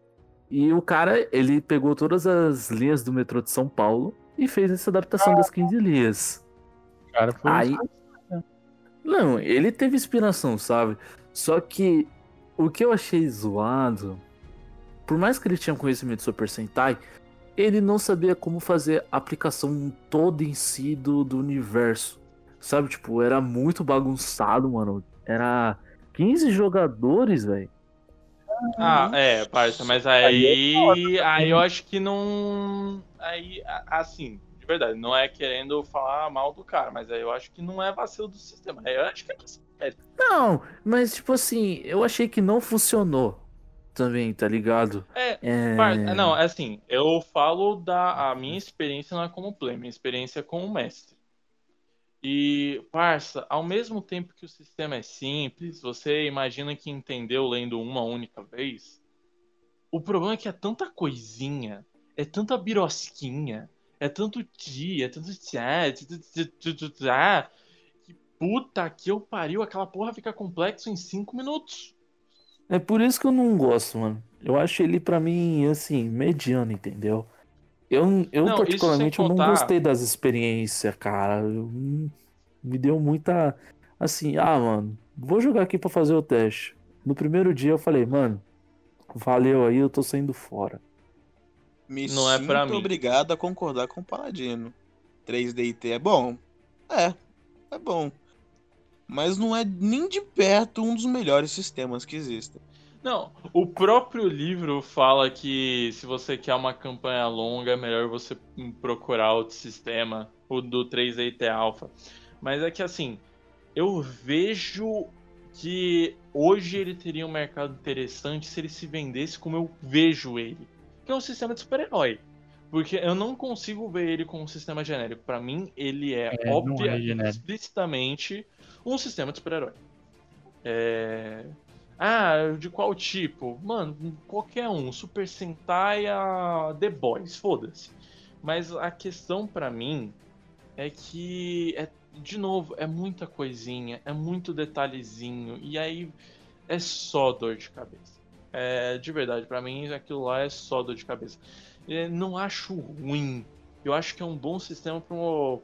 E o cara, ele pegou todas as linhas do metrô de São Paulo e fez essa adaptação das 15 linhas. Cara, foi Aí. Não, ele teve inspiração, sabe? Só que o que eu achei zoado, por mais que ele tinha conhecimento Super Sentai, ele não sabia como fazer a aplicação toda em si do, do universo. Sabe, tipo, era muito bagunçado, mano. Era 15 jogadores, velho. Ah, é, parça, mas aí. Aí eu acho que não. Aí, assim, de verdade, não é querendo falar mal do cara, mas aí eu acho que não é vacilo do sistema. Eu acho que é vacilo. É, Não, mas tipo assim, eu achei que não funcionou também, tá ligado? É, É... Par- Não, é assim, eu falo da a minha experiência não é como play, minha experiência é como mestre. E, parça, ao mesmo tempo que o sistema é simples, você imagina que entendeu lendo uma única vez. O problema é que é tanta coisinha, é tanta birosquinha, é tanto tia, é tanto tchá, tchu, tchu, tchá, que puta que eu pariu, aquela porra fica complexo em 5 minutos. É por isso que eu não gosto, mano. Eu acho ele pra mim, assim, mediano, entendeu? Eu, eu Não, particularmente, eu não gostei das experiências, cara. Eu- me deu muita, assim, ah, mano, vou jogar aqui pra fazer o teste. No primeiro dia eu falei, mano, valeu aí, eu tô saindo fora. Me Não é pra mim. obrigado a concordar com o Paladino. 3DT é bom? É, é bom. Mas não é nem de perto um dos melhores sistemas que existem. Não, o próprio livro fala que se você quer uma campanha longa, é melhor você procurar outro sistema, o do 3DT Alpha. Mas é que assim, eu vejo que hoje ele teria um mercado interessante se ele se vendesse como eu vejo ele, que é um sistema de super-herói. Porque eu não consigo ver ele como um sistema genérico. Pra mim, ele é, É, não óbvia é e explicitamente um sistema de super-herói. É... Ah, de qual tipo? Mano, qualquer um. Super Sentai a The Boys, foda-se. Mas a questão pra mim é que, é, de novo, é muita coisinha, é muito detalhezinho, e aí é só dor de cabeça. É, de verdade, pra mim aquilo lá é só dor de cabeça. É, não acho ruim. Eu acho que é um bom sistema pra, uma-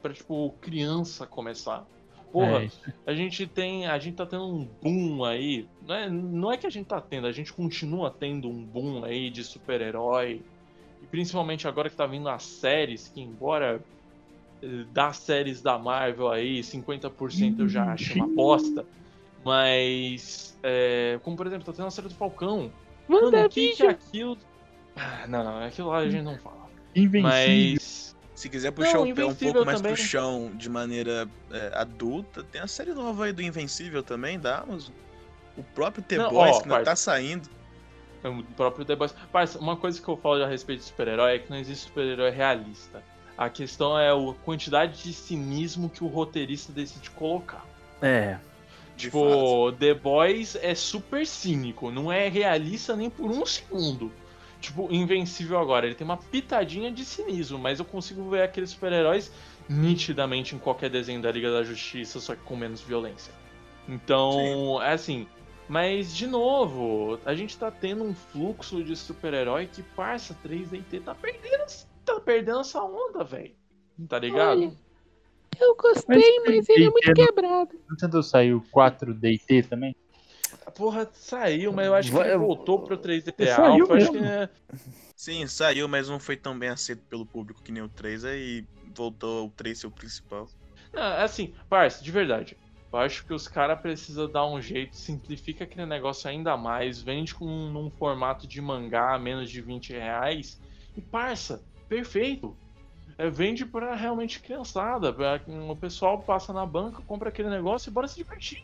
pra tipo, criança começar. Porra, É, a gente tem. A gente tá tendo um boom aí. Não é, não é que a gente tá tendo, a gente continua tendo um boom aí de super-herói. E principalmente agora que tá vindo as séries, que embora eh, das séries da Marvel aí, 50% eu já acho uma bosta. Mas. é, como por exemplo, tá tendo a série do Falcão. Mano, o que, que é aquilo. Ah, Não, aquilo lá a gente não fala. Invencível. Mas. Se quiser puxar Não, o pé um pouco mais também. pro chão de maneira é, adulta, tem a série nova aí do Invencível também, da Amazon. O próprio The Não, Boys, ó, que parça. tá saindo. É O próprio The Boys. Parça, uma coisa que eu falo a respeito de super-herói é que não existe super-herói realista. A questão é a quantidade de cinismo que o roteirista decide colocar. É. Tipo, The Boys é super cínico, não é realista nem por um segundo. Tipo, invencível agora. Ele tem uma pitadinha de cinismo, mas eu consigo ver aqueles super-heróis nitidamente em qualquer desenho da Liga da Justiça, só que com menos violência. Então, é assim. Mas, de novo, a gente tá tendo um fluxo de super-herói que, parça, 3DT tá perdendo, tá perdendo essa onda, velho. Tá ligado? Olha, eu gostei, mas, ele é muito quebrado. Não tentou sair o 4DT também? Porra saiu, mas eu acho que Vai- voltou pro 3DT Saiu Alpha. Acho que é... Sim, saiu, mas não foi tão bem aceito pelo público que nem o 3, aí voltou o 3 ser o principal. Não, é assim, parça, de verdade. Eu acho que os caras precisam dar um jeito, simplifica aquele negócio ainda mais, vende com num formato de mangá a menos de 20 reais. E parça, perfeito. É, vende pra realmente criançada. Pra, que o pessoal passa na banca, compra aquele negócio e bora se divertir.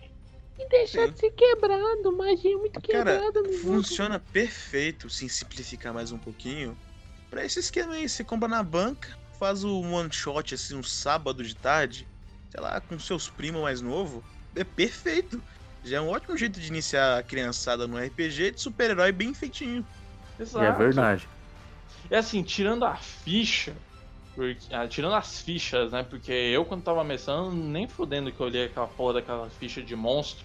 E deixar de ser quebrado, magia é muito Cara, quebrada no jogo. Funciona perfeito, se simplificar mais um pouquinho, pra esse esquema aí. Você compra na banca, faz o one shot assim, um sábado de tarde, sei lá, com seus primos mais novo, é perfeito. Já é um ótimo jeito de iniciar a criançada no RPG de super-herói bem feitinho. E Exato. é verdade. É assim, tirando a ficha, porque, ah, tirando as fichas, né? Porque eu, quando tava mestrando, nem fudendo que eu olhei aquela porra daquela ficha de monstro.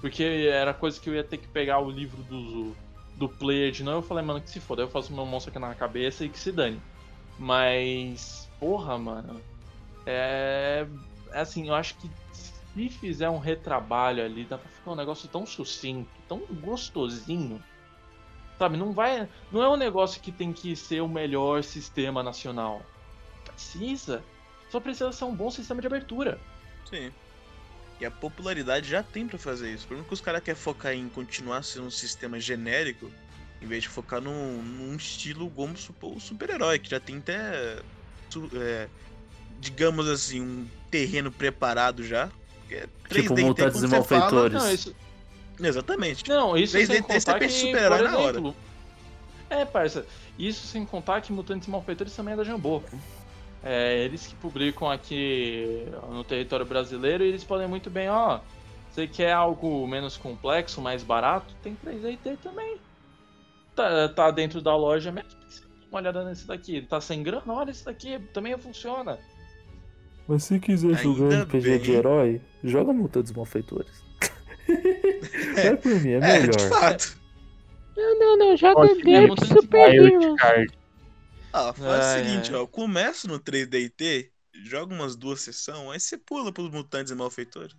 Porque era coisa que eu ia ter que pegar o livro do, do player de novo. Eu falei, mano, que se foda, eu faço meu monstro aqui na cabeça e que se dane. Mas, porra, mano. É. é assim, eu acho que se fizer um retrabalho ali, dá pra ficar um negócio tão sucinto, tão gostosinho. Sabe, não vai. Não é um negócio que tem que ser o melhor sistema nacional. Precisa. Só precisa ser um bom sistema de abertura. Sim. E a popularidade já tem pra fazer isso. O problema é que os caras querem focar em continuar sendo um sistema genérico, em vez de focar num, num estilo como o super-herói, que já tem até. é, digamos assim, um terreno preparado já. É 3D, Tipo, fala- Malfeitores. Não, isso, Exatamente. não, isso 3D sem contar que, super-herói por na hora. exemplo... É, parça, isso sem contar que Mutantes e Malfeitores também é da Jambô. É, eles que publicam aqui no território brasileiro e eles podem muito bem, ó... Você quer algo menos complexo, mais barato? Tem 3DT também. Tá, tá dentro da loja mesmo. Dá Uma olhada nesse daqui. Tá sem grana? Olha esse daqui. Também funciona. Mas se quiser jogar Ainda RPG bem. de herói, joga Mutantes Malfeitores. Vai por mim, é É, de melhor. fato. Não, não, não, joga muito Super. Card. Ah, faz Ai, o seguinte, ai. ó. Começa no 3DT, joga umas duas sessões, aí você pula pros mutantes e malfeitores.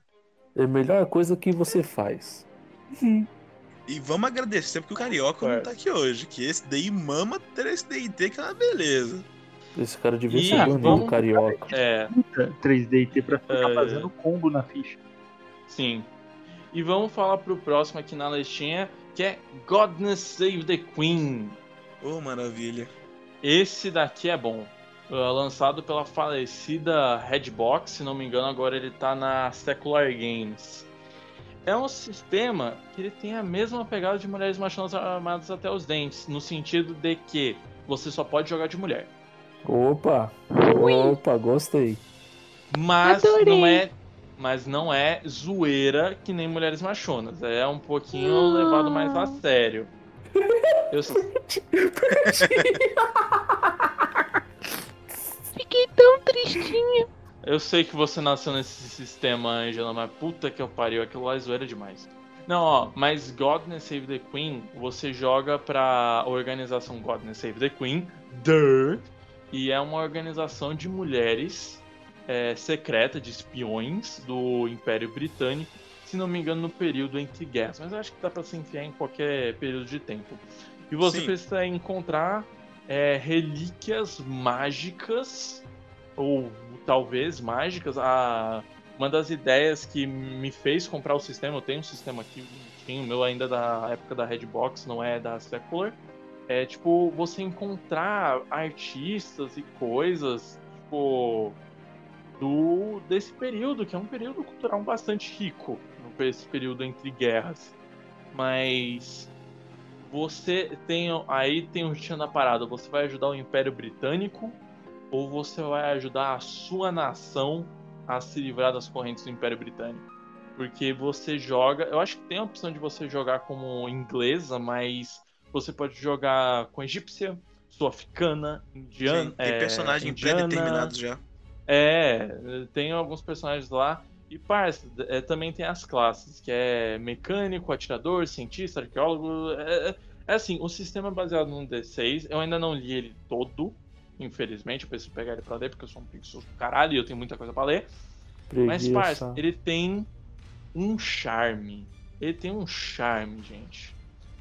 É a melhor coisa que você faz. E vamos agradecer porque o Carioca não tá aqui hoje, que esse daí mama 3DT, que é uma beleza. Esse cara devia ser banido, vamos- carioca. É, 3DT pra ficar É. fazendo combo na ficha. sim. E vamos falar pro próximo aqui na listinha, que é Godness Save the Queen. Ô, maravilha. Esse daqui é bom. Uh, lançado pela falecida Redbox, se não me engano, agora ele tá na Secular Games. É um sistema que ele tem a mesma pegada de Mulheres Machonas Armadas até os Dentes, no sentido de que você só pode jogar de mulher. Opa! Opa, gostei. Mas Adorei. não é. Mas não é zoeira que nem Mulheres Machonas. É um pouquinho Ah. levado mais a sério. Eu, Fiquei tão tristinha. eu sei que você nasceu nesse sistema, Angela, mas puta que eu pariu, aquilo lá é zoeira demais. Não, ó, mas Godness Save the Queen, você joga pra organização Godness Save the Queen, Duh, e é uma organização de mulheres é, secreta, de espiões do Império Britânico, se não me engano, no período entre guerras, mas eu acho que dá pra se enfiar em qualquer período de tempo. E você Sim. precisa encontrar é, relíquias mágicas, ou talvez mágicas. A, uma das ideias que me fez comprar o sistema, eu tenho um sistema aqui, bonitinho, o meu ainda da época da Redbox, não é da Secular. É tipo, você encontrar artistas e coisas, tipo, do, desse período, que é um período cultural bastante rico, esse período entre guerras. Mas você tem. Aí tem um tchan na parada, você vai ajudar o Império Britânico ou você vai ajudar a sua nação a se livrar das correntes do Império Britânico? Porque você joga. Eu acho que tem a opção de você jogar como inglesa, mas você pode jogar com egípcia, sul-africana, indiana. Sim, tem é, personagem indiana. pré-determinados já. É, tem alguns personagens lá. E, parça, é, também tem as classes, que é mecânico, atirador, cientista, arqueólogo. É, é- é assim, o sistema é baseado no D6. Eu ainda não li ele todo, infelizmente. Eu preciso pegar ele pra ler, porque eu sou um preguiçoso do caralho e eu tenho muita coisa pra ler. Mas, Preguiça. parça, ele tem um charme. Ele tem um charme, gente.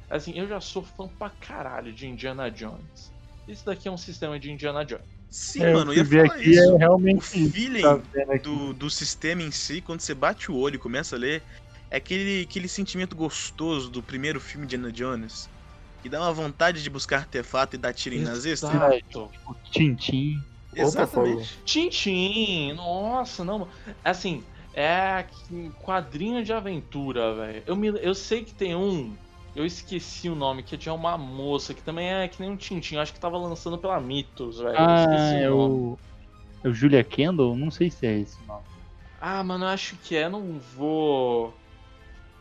Assim, eu já sou fã pra caralho de Indiana Jones. Isso daqui é um sistema de Indiana Jones. Sim, É, mano, eu eu ia falar aqui, isso. é O realmente feeling tá do, do sistema em si, quando você bate o olho e começa a ler, é aquele, aquele sentimento gostoso do primeiro filme de Indiana Jones. Que dá uma vontade de buscar artefato e dar tiro em nazista. Exato. o Tintim. Exatamente. Tintin, nossa, não. Assim, é um quadrinho de aventura, velho. Eu, me, eu sei que tem um, eu esqueci o nome, que tinha uma moça que também é que nem um Tintin, acho que tava lançando pela Mitos, velho. Eu Ah, esqueci é o nome. É o Julia Kendall? Não sei se é esse nome. Ah, mano, eu acho que é, não vou.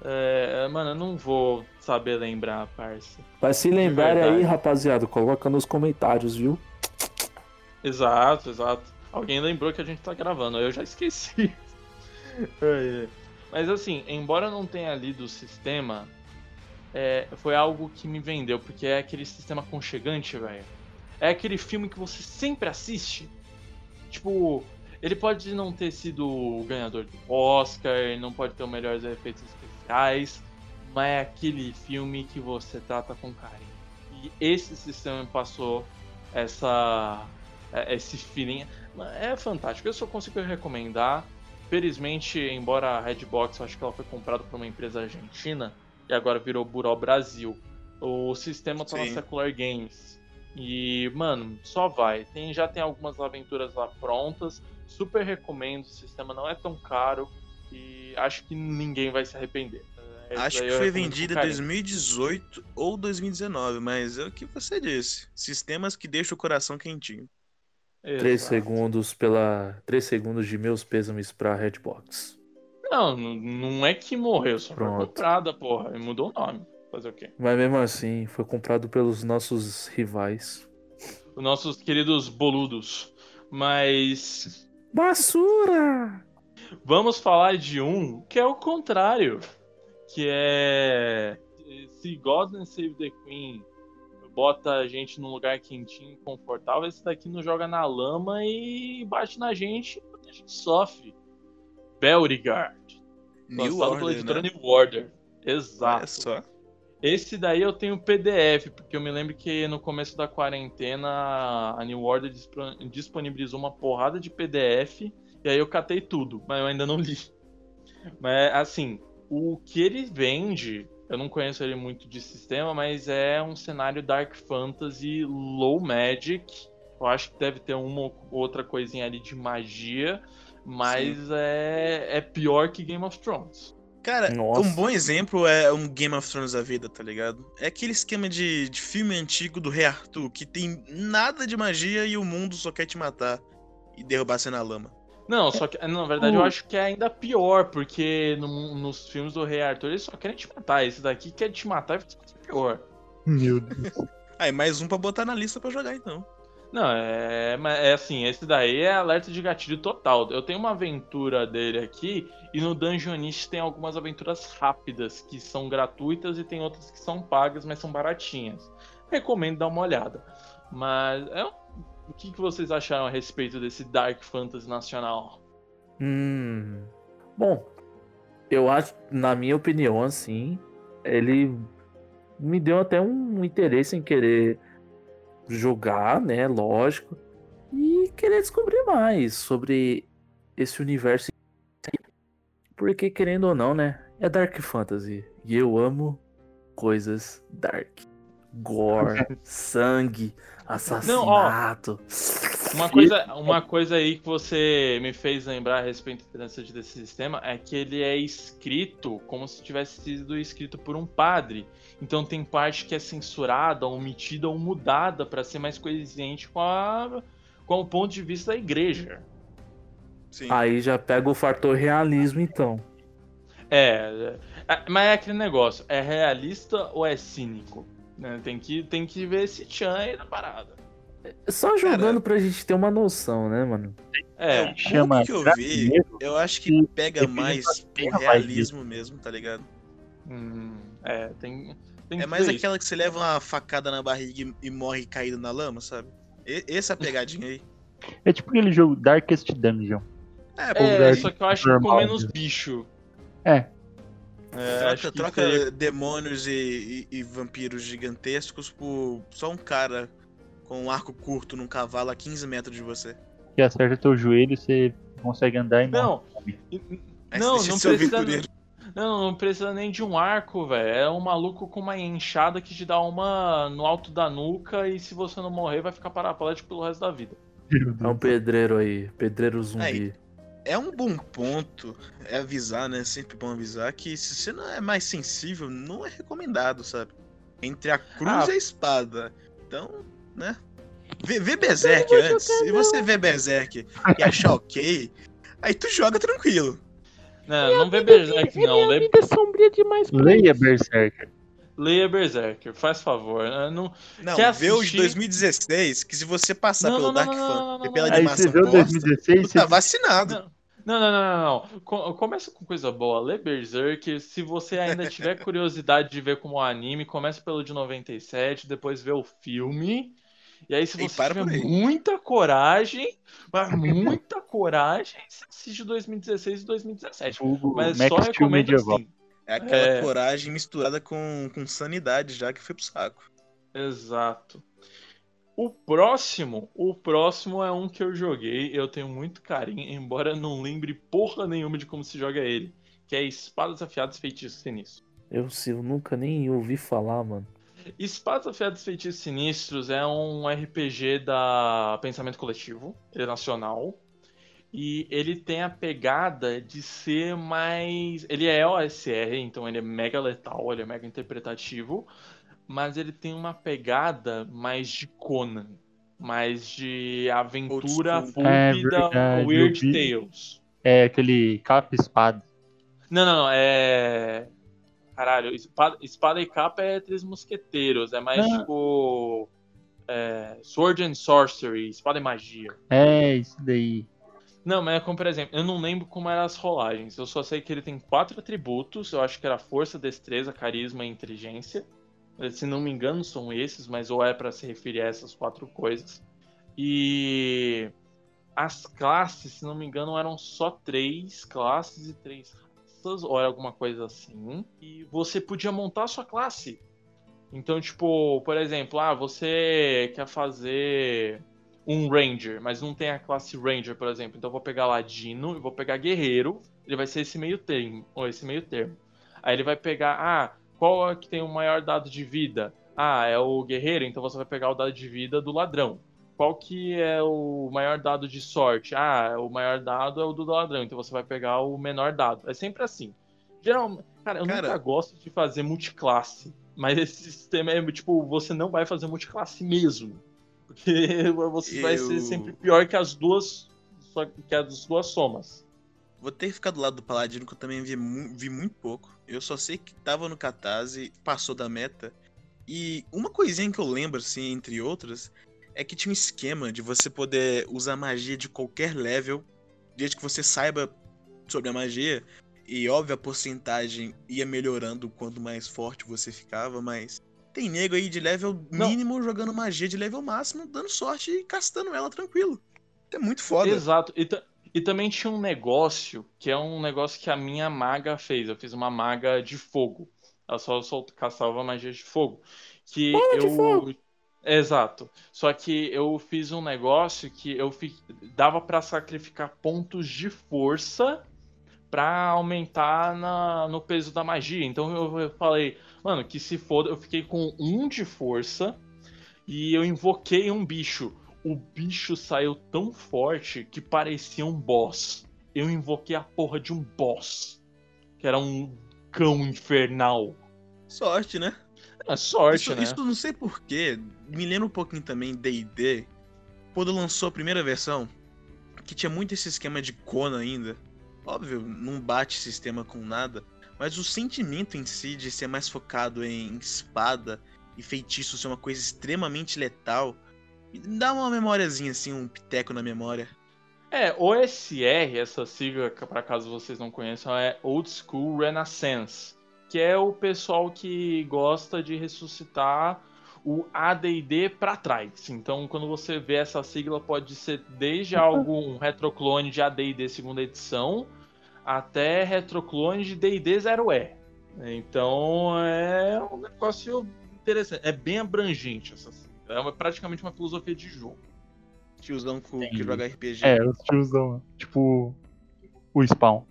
É, mano, eu não vou saber lembrar, parça. Mas se lembrarem aí, rapaziada, coloca nos comentários, viu? Exato, exato. Alguém lembrou que a gente tá gravando, eu já esqueci. É, é. Mas assim, embora eu não tenha lido o sistema, é, foi algo que me vendeu, porque é aquele sistema aconchegante, velho. É aquele filme que você sempre assiste. Tipo, ele pode não ter sido o ganhador do Oscar, ele não pode ter os melhores efeitos especiais, mas é aquele filme que você trata com carinho. E esse sistema passou essa é- esse feeling. É fantástico, eu só consigo recomendar. Felizmente, embora a Redbox, eu acho que ela foi comprada por uma empresa argentina e agora virou Buró Brasil. O sistema tá na Sim. Secular Games. E, mano, só vai. Tem, já tem algumas aventuras lá prontas. Super recomendo. O sistema não é tão caro. E acho que ninguém vai se arrepender. Esse Acho que foi vendido em carinho. 2018 ou 2019, mas é o que você disse. Sistemas que deixam o coração quentinho. Três Exato. segundos pela. Três segundos de meus pêsames pra Redbox. Não, não é que morreu, só foi Pronto. comprada, porra. Mudou o nome. Fazer o quê? Mas mesmo assim, foi comprado pelos nossos rivais. Os nossos queridos boludos. Mas Basura! vamos falar de um que é o contrário. Que é. Se God and Save the Queen bota a gente num lugar quentinho e confortável, esse daqui nos joga na lama e bate na gente e a gente sofre. Belregard. New lançado pela Order, editora né? New Order. Exato. só. Esse daí eu tenho PDF, porque eu me lembro que no começo da quarentena a New Order disponibilizou uma porrada de PDF e aí eu catei tudo, mas eu ainda não li. Mas assim, o que ele vende, eu não conheço ele muito de sistema, mas é um cenário Dark Fantasy Low Magic. Eu acho que deve ter uma ou outra coisinha ali de magia, mas é, é pior que Game of Thrones. Cara, Nossa. um bom exemplo é um Game of Thrones da vida, tá ligado? É aquele esquema de, de filme antigo do Rei Arthur, que tem nada de magia e o mundo só quer te matar e derrubar você na lama. Não, só que, na verdade, eu acho que é ainda pior, porque no- nos filmes do Rei Arthur eles só querem te matar. Esse daqui quer te matar e fica pior. Meu Deus. Aí, mais um pra botar na lista pra jogar então. Não, é, é assim, esse daí é alerta de gatilho total. Eu tenho uma aventura dele aqui, e no Dungeonist tem algumas aventuras rápidas, que são gratuitas, e tem outras que são pagas, mas são baratinhas. Recomendo dar uma olhada. Mas é o que, que vocês acharam a respeito desse Dark Fantasy nacional? Hum. Bom, eu acho, na minha opinião, assim, ele me deu até um interesse em querer jogar, né? Lógico. E querer descobrir mais sobre esse universo. Porque, querendo ou não, né? É Dark Fantasy. E eu amo coisas dark. Gore, sangue, assassinato. Uma coisa, uma coisa aí que você me fez lembrar a respeito da desse sistema é que ele é escrito como se tivesse sido escrito por um padre. Então tem parte que é censurada, omitida ou mudada para ser mais coerente com, a, com o ponto de vista da igreja. Sim. Aí já pega o fator realismo, então. É, é, mas é aquele negócio, é realista ou é cínico? Né? Tem, que, tem que ver esse Chan aí da parada. Só jogando pra gente ter uma noção, né, mano? É, o Chama que eu vi, eu acho que pega mais terra realismo mesmo, tá ligado? hum, é, tem, tem É mais aquela que você leva uma facada na barriga e- morre caído na lama, sabe? E- essa pegadinha aí. É tipo aquele jogo Darkest Dungeon. É, É, lugar só que eu acho que com normal, menos né? bicho. É. É, troca, acho que troca seria- demônios e, e- e vampiros gigantescos por só um cara com um arco curto num cavalo a 15 metros de você. Que acerta teu joelho, você consegue andar e. Não, não, não de ser o precisa, não, não precisa nem de um arco, velho. É um maluco com uma enxada que te dá uma no alto da nuca e se você não morrer vai ficar paraplético pelo resto da vida. É um pedreiro aí, pedreiro zumbi. Aí. É um bom ponto é avisar, né? Sempre bom avisar que se você não é mais sensível, não é recomendado, sabe? Entre a cruz Ah. e a espada. Então, né? Vê, vê Berserk antes. Se você vê Berserk e achar ok, aí tu joga tranquilo. Não, não vê Berserk, não. Lê, vida é sombria demais pra Leia isso. Berserker. leia Berserker, faz favor. né? Não, Não, vê o de assistir? 2016, que se você passar Não, pelo não, Dark Fan e pela. Aí animação você vê o bosta, 2016 tu tá você vacinado. Não, não, não, não, não, não. Co- Começa com coisa boa. Lê Berserk. Se você ainda tiver curiosidade de ver como anime, começa pelo de 97, depois vê o filme. E aí, se você para tiver muita coragem, mas muita coragem, você assiste 2016 e 2017. Hugo Mas Max só recomendo medieval. assim. É aquela É. coragem misturada com, com sanidade já que foi pro saco. Exato. O próximo, o próximo é um que eu joguei, eu tenho muito carinho, embora não lembre porra nenhuma de como se joga ele, que é Espadas Afiadas Feitiços Sinistros. Eu, se- eu nunca nem ouvi falar, mano. Espadas Afiadas Feitiços Sinistros é um RPG da Pensamento Coletivo, ele é nacional, e ele tem a pegada de ser mais. Ele é OSR, então ele é mega letal, ele é mega interpretativo, mas ele tem uma pegada mais de Conan, mais de aventura pulp É verdade, Weird. Tales. É aquele capa espada. Não, não, não, é. Caralho, espada, espada e capa é Três Mosqueteiros, é mais Ah. tipo. é, Sword and Sorcery, espada e magia. É, isso daí. Não, mas é como, por exemplo, eu não lembro como eram as rolagens. Eu só sei que ele tem quatro atributos. Eu acho que era força, destreza, carisma e inteligência. Se não me engano, são esses, mas ou é pra se referir a essas quatro coisas. E as classes, se não me engano, eram só três classes e três ou era alguma coisa assim. E você podia montar a sua classe. Então, tipo, por exemplo, ah, você quer fazer um Ranger, mas não tem a classe Ranger, por exemplo. Então eu vou pegar Ladino e vou pegar Guerreiro. Ele vai ser esse meio termo, ou esse meio termo. Aí ele vai pegar, ah, qual é que tem o maior dado de vida? Ah, é o Guerreiro, então você vai pegar o dado de vida do ladrão. Qual que é o maior dado de sorte? Ah, o maior dado é o do ladrão, então você vai pegar o menor dado. É sempre assim. Geralmente, cara, eu Cara- nunca gosto de fazer multiclasse. Mas esse sistema é tipo, você não vai fazer multiclasse mesmo. Porque você vai ser Eu- sempre pior que as duas. Só que as duas somas. Vou ter que ficar do lado do Paladino, que eu também vi, vi muito pouco. Eu só sei que tava no Catarse, passou da meta. E uma coisinha que eu lembro, assim, entre outras, é que tinha um esquema de você poder usar magia de qualquer level, desde que você saiba sobre a magia. E óbvio, a porcentagem ia melhorando quanto mais forte você ficava, mas tem nego aí de level Não. mínimo jogando magia de level máximo, dando sorte e castando ela tranquilo. É muito foda. Exato. E, e também tinha um negócio, que é um negócio que a minha maga fez. Eu fiz uma maga de fogo. Ela só solta, caçava magia de fogo. Que Bola de eu. fogo. Exato. Só que eu fiz um negócio que eu fi... dava pra sacrificar pontos de força pra aumentar na... no peso da magia. Então eu falei, mano, que se foda. Eu fiquei com um de força e eu invoquei um bicho. O bicho saiu tão forte que parecia um boss. Eu invoquei a porra de um boss. Que era um cão infernal. Sorte, né? É sorte, isso, né? isso não sei porquê. Me lembra um pouquinho também D&D. Quando lançou a primeira versão, que tinha muito esse esquema de Conan ainda. Óbvio, não bate sistema com nada. Mas o sentimento em si de ser mais focado em espada e feitiço ser uma coisa extremamente letal, dá uma memóriazinha assim, um piteco na memória. É, OSR, essa sigla, para caso vocês não conheçam, é Old School Renaissance, que é o pessoal que gosta de ressuscitar o AD&D para trás. Então, quando você vê essa sigla, pode ser desde algo um retroclone de AD&D segunda edição até retroclone de D&D 0E. Então, é um negócio interessante, é bem abrangente essa sigla. É uma- praticamente uma filosofia de jogo. Tiozão que, que joga RPG. É, os tiozão. Tipo, o Spawn.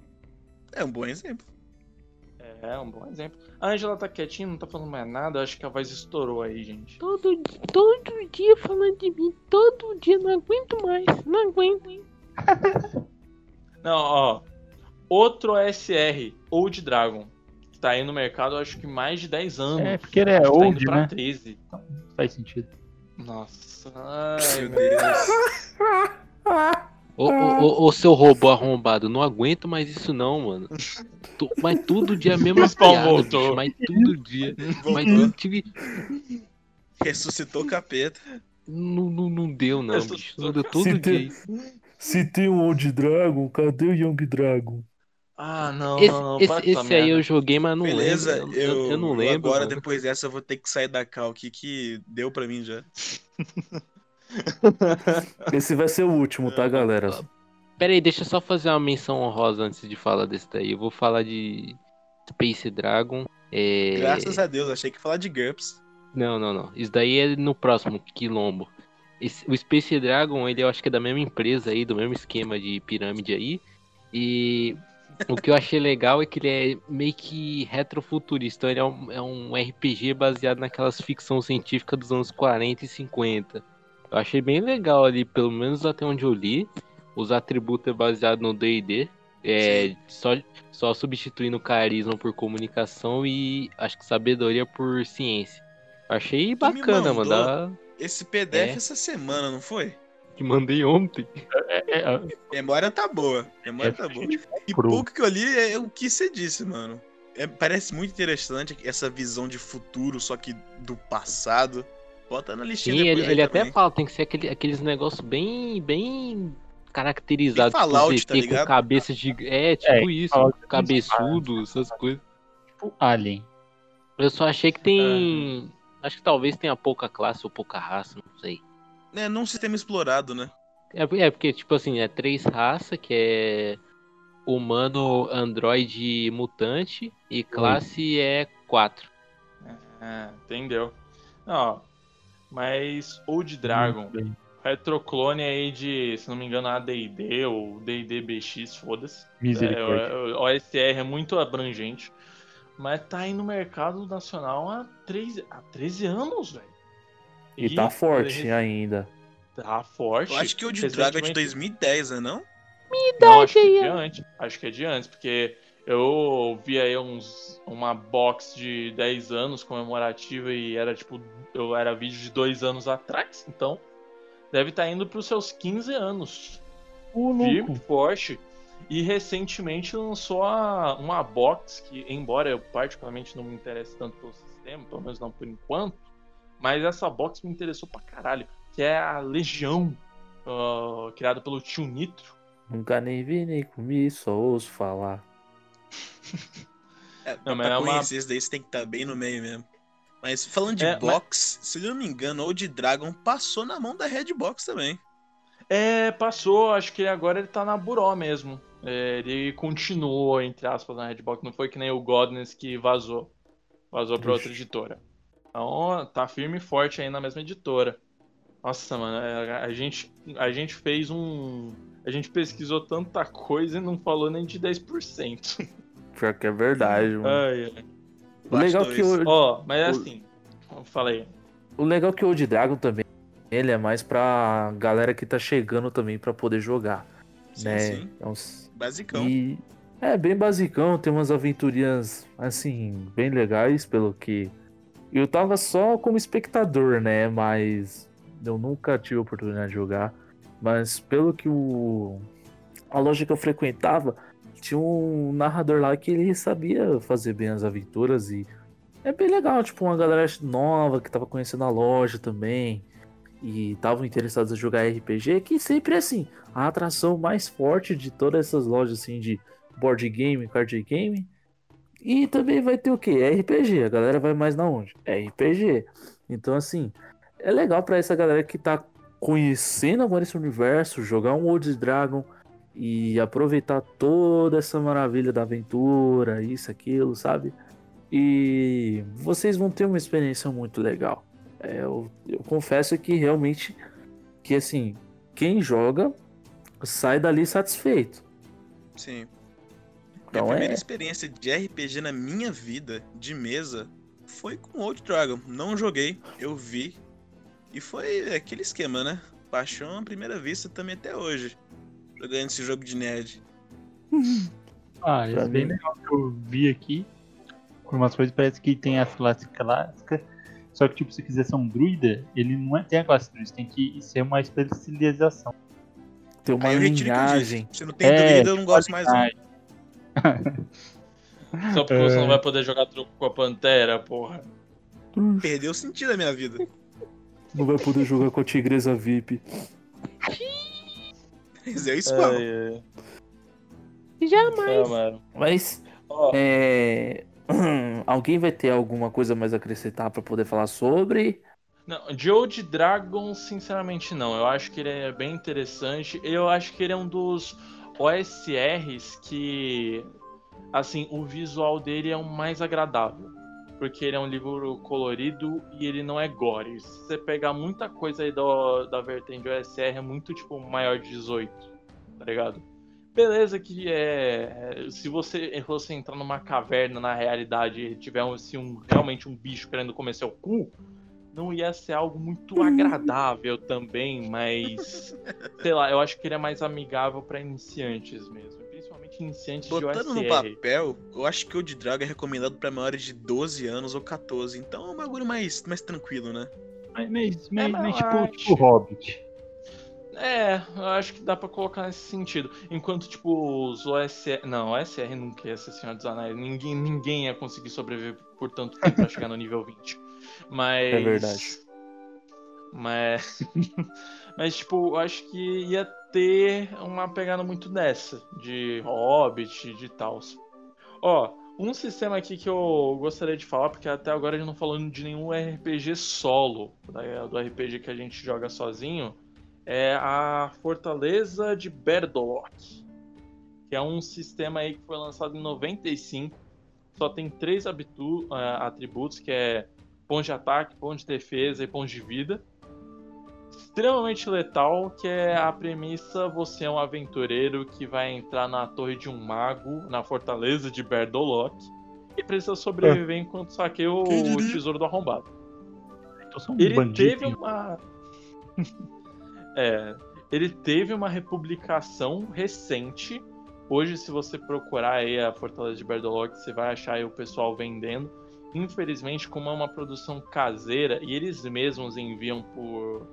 É um bom exemplo. É um bom exemplo. A Angela tá quietinha, não tá falando mais nada. Acho que a voz estourou aí, gente. Todo, todo dia falando de mim, todo dia, não aguento mais, não aguento. Não, ó. Outro SR, Old Dragon. Que tá aí no mercado, acho que mais de 10 anos. É, porque ele é tá old, indo pra né? 13. Faz sentido. Nossa. Ai, Meu meu Deus. Ô, ô, ô, ô, seu robô arrombado, não aguento mais isso não, mano. Tu- mas todo dia a mesma O Spawn piada, voltou. bicho, mas todo dia. Mas não tive... ressuscitou o capeta. Não, não, não deu não, bicho. Todo, todo Se dia tem-. Se tem o Old Dragon, cadê o Young Dragon? Ah, não, Esse, não, não. esse, esse aí eu joguei, mas não Beleza, lembro. eu, Eu, eu não lembro. Agora, mano. depois dessa, eu vou ter que sair da cal aqui, que deu pra mim já. Esse vai ser o último, tá, galera? Pera aí, deixa eu só fazer uma menção honrosa antes de falar desse daí. Eu vou falar de Space Dragon. É... Graças a Deus, achei que ia falar de GURPS. Não, não, não. Isso daí é no próximo Quilombo. Esse- o Space Dragon, ele eu acho que é da mesma empresa aí, do mesmo esquema de pirâmide aí. E o que eu achei legal é que ele é meio que retrofuturista. Então ele é um, é um RPG baseado naquelas ficção científica dos anos 40 e 50. Eu achei bem legal ali, pelo menos até onde eu li. Os atributos é baseado no D&D. É, só, só substituindo carisma por comunicação e acho que sabedoria por ciência. Achei bacana, mano. dá- Esse PDF É. essa semana, não foi? Que mandei ontem. É, é, Memória tá boa. Memória tá boa. E Cru. pouco que eu li é o que você disse, mano. É, parece muito interessante essa visão de futuro, só que do passado. Bota na listinha Sim, ele, ele até fala, tem que ser aquele, aqueles negócios bem, bem caracterizados. Fallout, tipo, tá ZT ligado? com cabeça de. É, tipo É, isso, Fallout é cabeçudo, essas coisas. tipo Alien. Eu só achei que tem. Acho que talvez tenha pouca classe ou pouca raça, não sei. É, num sistema explorado, né? É, é porque, tipo assim, é três raças, que é humano, androide e mutante, e classe é quatro. É, entendeu? Não, mas Old Dragon, retroclone aí de, se não me engano, AD&D ou D&D BX, foda-se. É, Misericórdia. o, o OSR é muito abrangente, mas tá aí no mercado nacional há 13, há 13 anos, velho. E tá forte ele- ainda. Tá forte. Eu acho que o de Dragon é de Recentemente- 2010, né não? Não, acho que é de antes. Acho que é de antes, porque eu vi aí uns, uma box de 10 anos comemorativa e era tipo, eu era vídeo de dois anos atrás, então deve estar indo pros seus 15 anos. Ô, Firme, louco. forte. E recentemente lançou a- uma box que, embora eu particularmente não me interesse tanto pelo sistema, pelo menos não por enquanto, mas essa box me interessou pra caralho, que é a Legião, ah, criada pelo Tio Nitro. Nunca nem vi nem comi, só ouço falar. É, Não, mas pra é uma- conhecer esse daí você tem que estar bem no meio mesmo. Mas falando de É, mas- box, se eu não me engano, o de Dragon passou na mão da Redbox também. É, passou, acho que agora ele tá na Buró mesmo. É, ele continuou, entre aspas, na Redbox. Não foi que nem o Godness que vazou. Vazou pra outra editora. Então, tá firme e forte aí na mesma editora. Nossa, mano, é, a gente, a gente fez um. A gente pesquisou tanta coisa e não falou nem de 10%. Pior que é verdade, mano. Ai, ai. O legal que o, Ó, mas é O- assim. Falei. o legal que o Old Dragon também, ele é mais pra galera que tá chegando também pra poder jogar, Sim, né? sim. É uns- Basicão. E é bem basicão, tem umas aventurinhas assim, bem legais, pelo que eu tava só como espectador, né? Mas eu nunca tive a oportunidade de jogar. Mas pelo que o a loja que eu frequentava, tinha um narrador lá que ele sabia fazer bem as aventuras e é bem legal, tipo, uma galera nova que tava conhecendo a loja também e estavam interessados em jogar RPG, que sempre é assim, a atração mais forte de todas essas lojas assim de board game, card game. E também vai ter o que? RPG. A galera vai mais na onde? RPG. Então assim, é legal para essa galera que tá conhecendo agora esse universo, jogar um Old Dragon e aproveitar toda essa maravilha da aventura, isso, aquilo, sabe? E vocês vão ter uma experiência muito legal. É, eu, eu confesso que realmente, que assim, quem joga sai dali satisfeito. Sim. Então Minha primeira é- experiência de RPG na minha vida, de mesa, foi com Old Dragon. Não joguei, eu vi. E foi aquele esquema, né? Paixão à primeira vista também até hoje. Jogando esse jogo de nerd. Ah, é bem legal que eu vi aqui. Por umas coisas parece que tem a classe clássica. Só que, tipo, se quiser ser um druida, ele não é, tem a classe druida, tem que ser uma especialização. Tem uma Aí linhagem. Se não tem É, druida, eu não gosto mais. Só porque você É. não vai poder jogar truco com a Pantera, porra. Perdeu o sentido da minha vida. Não vai poder jogar com a tigresa VIP. Mas é isso, mano. É, Jamais. é, mano. Mas Ó, é... alguém vai ter alguma coisa mais a acrescentar pra poder falar sobre? Não, de Old Dragon, sinceramente não. Eu acho que ele é bem interessante. Eu acho que ele é um dos OSRs que, assim, o visual dele é o mais agradável. Porque ele é um livro colorido e ele não é gore. Se você pegar muita coisa aí do, da vertente OSR, é muito, tipo, maior de 18, tá ligado? Beleza que é... Se você, você entrar numa caverna na realidade e tiver um, assim, um, realmente um bicho querendo comer seu cu, não ia ser algo muito agradável também, mas sei lá, eu acho que ele é mais amigável pra iniciantes mesmo, principalmente iniciantes Botando de no OSR. papel, eu acho que o de Dragon é recomendado pra maiores de 12 anos ou 14. Então é um bagulho mais, mais tranquilo, né? Mas, mas, mas, mas tipo, acho. tipo Hobbit. É, eu acho que dá pra colocar nesse sentido. Enquanto, tipo, os OSR. Não, OSR nunca ia ser Senhor dos Anéis. Ninguém, ninguém ia conseguir sobreviver por tanto tempo pra chegar no nível 20. Mas. É verdade. Mas. Mas, tipo, eu acho que ia ter uma pegada muito dessa. De Hobbit, de tal. Ó, um sistema aqui que eu gostaria de falar, porque até agora a gente não falou de nenhum RPG solo, né, do RPG que a gente joga sozinho, é a Fortaleza de Berdolock, que é um sistema aí que foi lançado em 95, só tem três eh, atributos, que é ponto de ataque, ponto de defesa e ponto de vida. Extremamente letal, que é a premissa, você é um aventureiro que vai entrar na torre de um mago, na fortaleza de Berdolock, e precisa sobreviver enquanto saqueia o tesouro do arrombado. Então um Ele bandido. teve uma. é. Ele teve uma republicação recente. Hoje, se você procurar aí a Fortaleza de Berdolock, você vai achar aí o pessoal vendendo. Infelizmente, como é uma produção caseira e eles mesmos enviam por,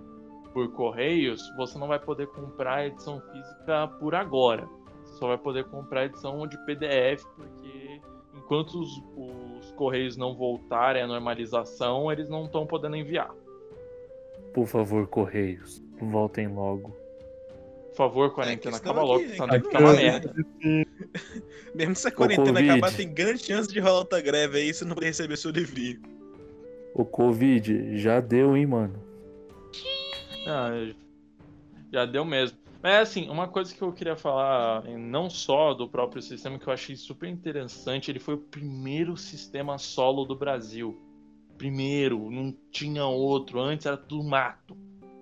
por correios, você não vai poder comprar a edição física por agora. Você só vai poder comprar a edição de PDF, porque enquanto os, os correios não voltarem à normalização, eles não estão podendo enviar. Por favor, Correios, voltem logo. Por favor, quarentena, questão acaba logo, senão é vai ficar uma é, merda. Mesmo se a quarentena acabar, tem grande chance de rolar outra greve aí, você não vai receber seu livrinho. O Covid já deu, hein, mano? Ah, já deu mesmo. Mas assim, uma coisa que eu queria falar, não só do próprio sistema, que eu achei super interessante, ele foi o primeiro sistema solo do Brasil. Primeiro, não tinha outro, antes era tudo mato.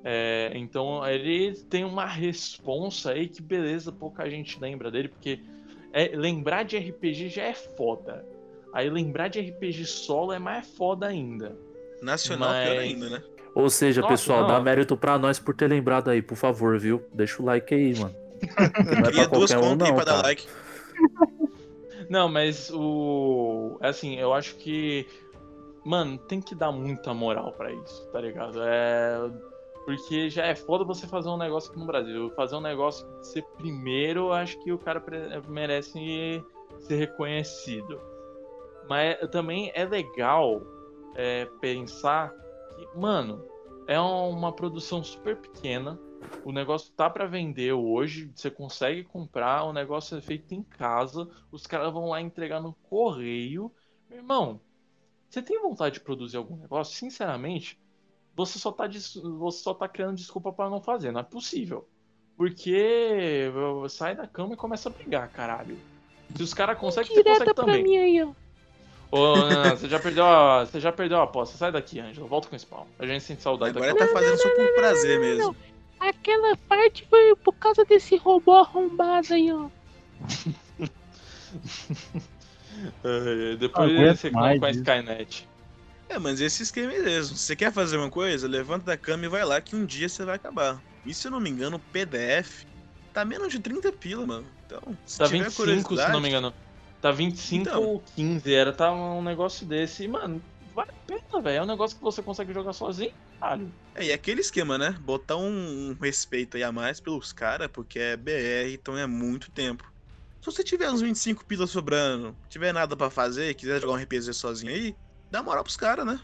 É, então ele tem uma responsa aí que beleza, pouca gente lembra dele, porque é, lembrar de RPG já é foda. Aí lembrar de RPG solo é mais foda ainda. Nacional, pior Mas- ainda, né? Ou seja, Nossa, pessoal, não. dá mérito pra nós por ter lembrado aí, por favor, viu? Deixa o like aí, mano. Não é Queria pra duas qualquer um, contas aí não, pra dar like. Não, mas o. Assim, eu acho que. Mano, tem que dar muita moral pra isso, tá ligado? É. Porque já é foda você fazer um negócio aqui no Brasil. Fazer um negócio ser primeiro, eu acho que o cara merece ser reconhecido. Mas é- também é legal é, pensar que, mano, é uma produção super pequena. O negócio tá pra vender hoje, você consegue comprar, o negócio é feito em casa, os caras vão lá entregar no correio. Meu irmão, você tem vontade de produzir algum negócio? Sinceramente, você só tá, você só tá criando desculpa pra não fazer, não é possível. Porque sai da cama e começa a brigar, caralho. Se os caras conseguem, você consegue também. mim aí, ó. Ô, não, não, você já perdeu a, você já perdeu a aposta. Sai daqui, Ângelo. Volta com o spawn. A gente sente saudade Agora daqui. tá fazendo só por prazer mesmo. Aquela parte foi por causa desse robô arrombado aí, ó. É, depois Aguento você mais com a isso. Skynet. É, mas esse esquema é mesmo. Se você quer fazer uma coisa, levanta da cama e vai lá que um dia você vai acabar. E se eu não me engano, o PDF tá menos de 30 pila, mano. Então, se Tá tiver 25, se curiosidade, não me engano. Tá 25 Então. ou 15, era tá um negócio desse. E, mano, vale a pena, velho. É um negócio que você consegue jogar sozinho, caralho. É, e aquele esquema, né? Botar um, um respeito aí a mais pelos caras, porque é BR, então é muito tempo. Se você tiver uns 25 pilas sobrando, tiver nada pra fazer, quiser jogar um RPG sozinho aí, dá moral pros caras, né?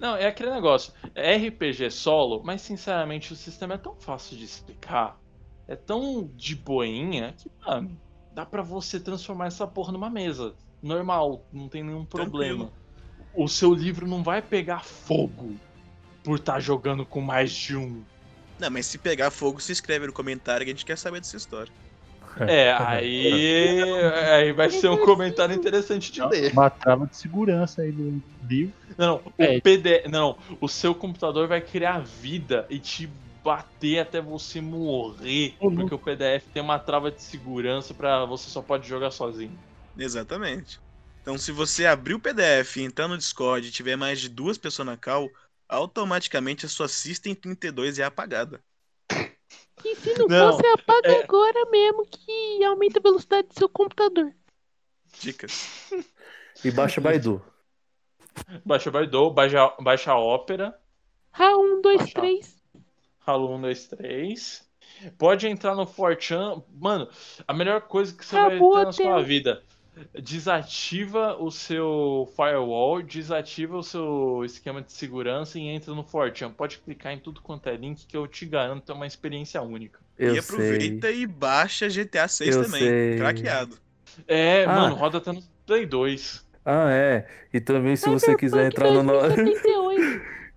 Não, é aquele negócio. É RPG solo, mas sinceramente o sistema é tão fácil de explicar. É tão de boinha que, mano, dá pra você transformar essa porra numa mesa. Normal, não tem nenhum problema. O seu livro não vai pegar fogo por estar jogando com mais de um. Não, mas se pegar fogo, se inscreve no comentário que a gente quer saber dessa história. É, aí, aí vai ser um comentário interessante de ler. Uma trava de segurança aí do livro. Não, o É. PDF, não, o seu computador vai criar vida e te bater até você morrer, Ô, porque o PDF tem uma trava de segurança pra você só pode jogar sozinho. Exatamente. Então, se você abrir o PDF, entrar no Discord e tiver mais de duas pessoas na call, automaticamente a sua System 32 é apagada. Que se não, Não, fosse, apaga é- agora mesmo que aumenta a velocidade do seu computador. Dicas. E baixa Baidu. Baixa o Baidu, baixa, baixa a Opera, Ah, um, dois, Achar. três. Halo 1, 2, 3. Pode entrar no Fortran. Mano, a melhor coisa que você vai Acabou ter na sua vida. Desativa o seu firewall, desativa o seu esquema de segurança e entra no Fortran. Pode clicar em tudo quanto é link que eu te garanto é uma experiência única. Eu e aproveita e baixa GTA 6 Eu também. sei. Craqueado. É, Ah. mano, roda até no Play 2. Ah, é. E também se você quiser entrar no. no- 2078.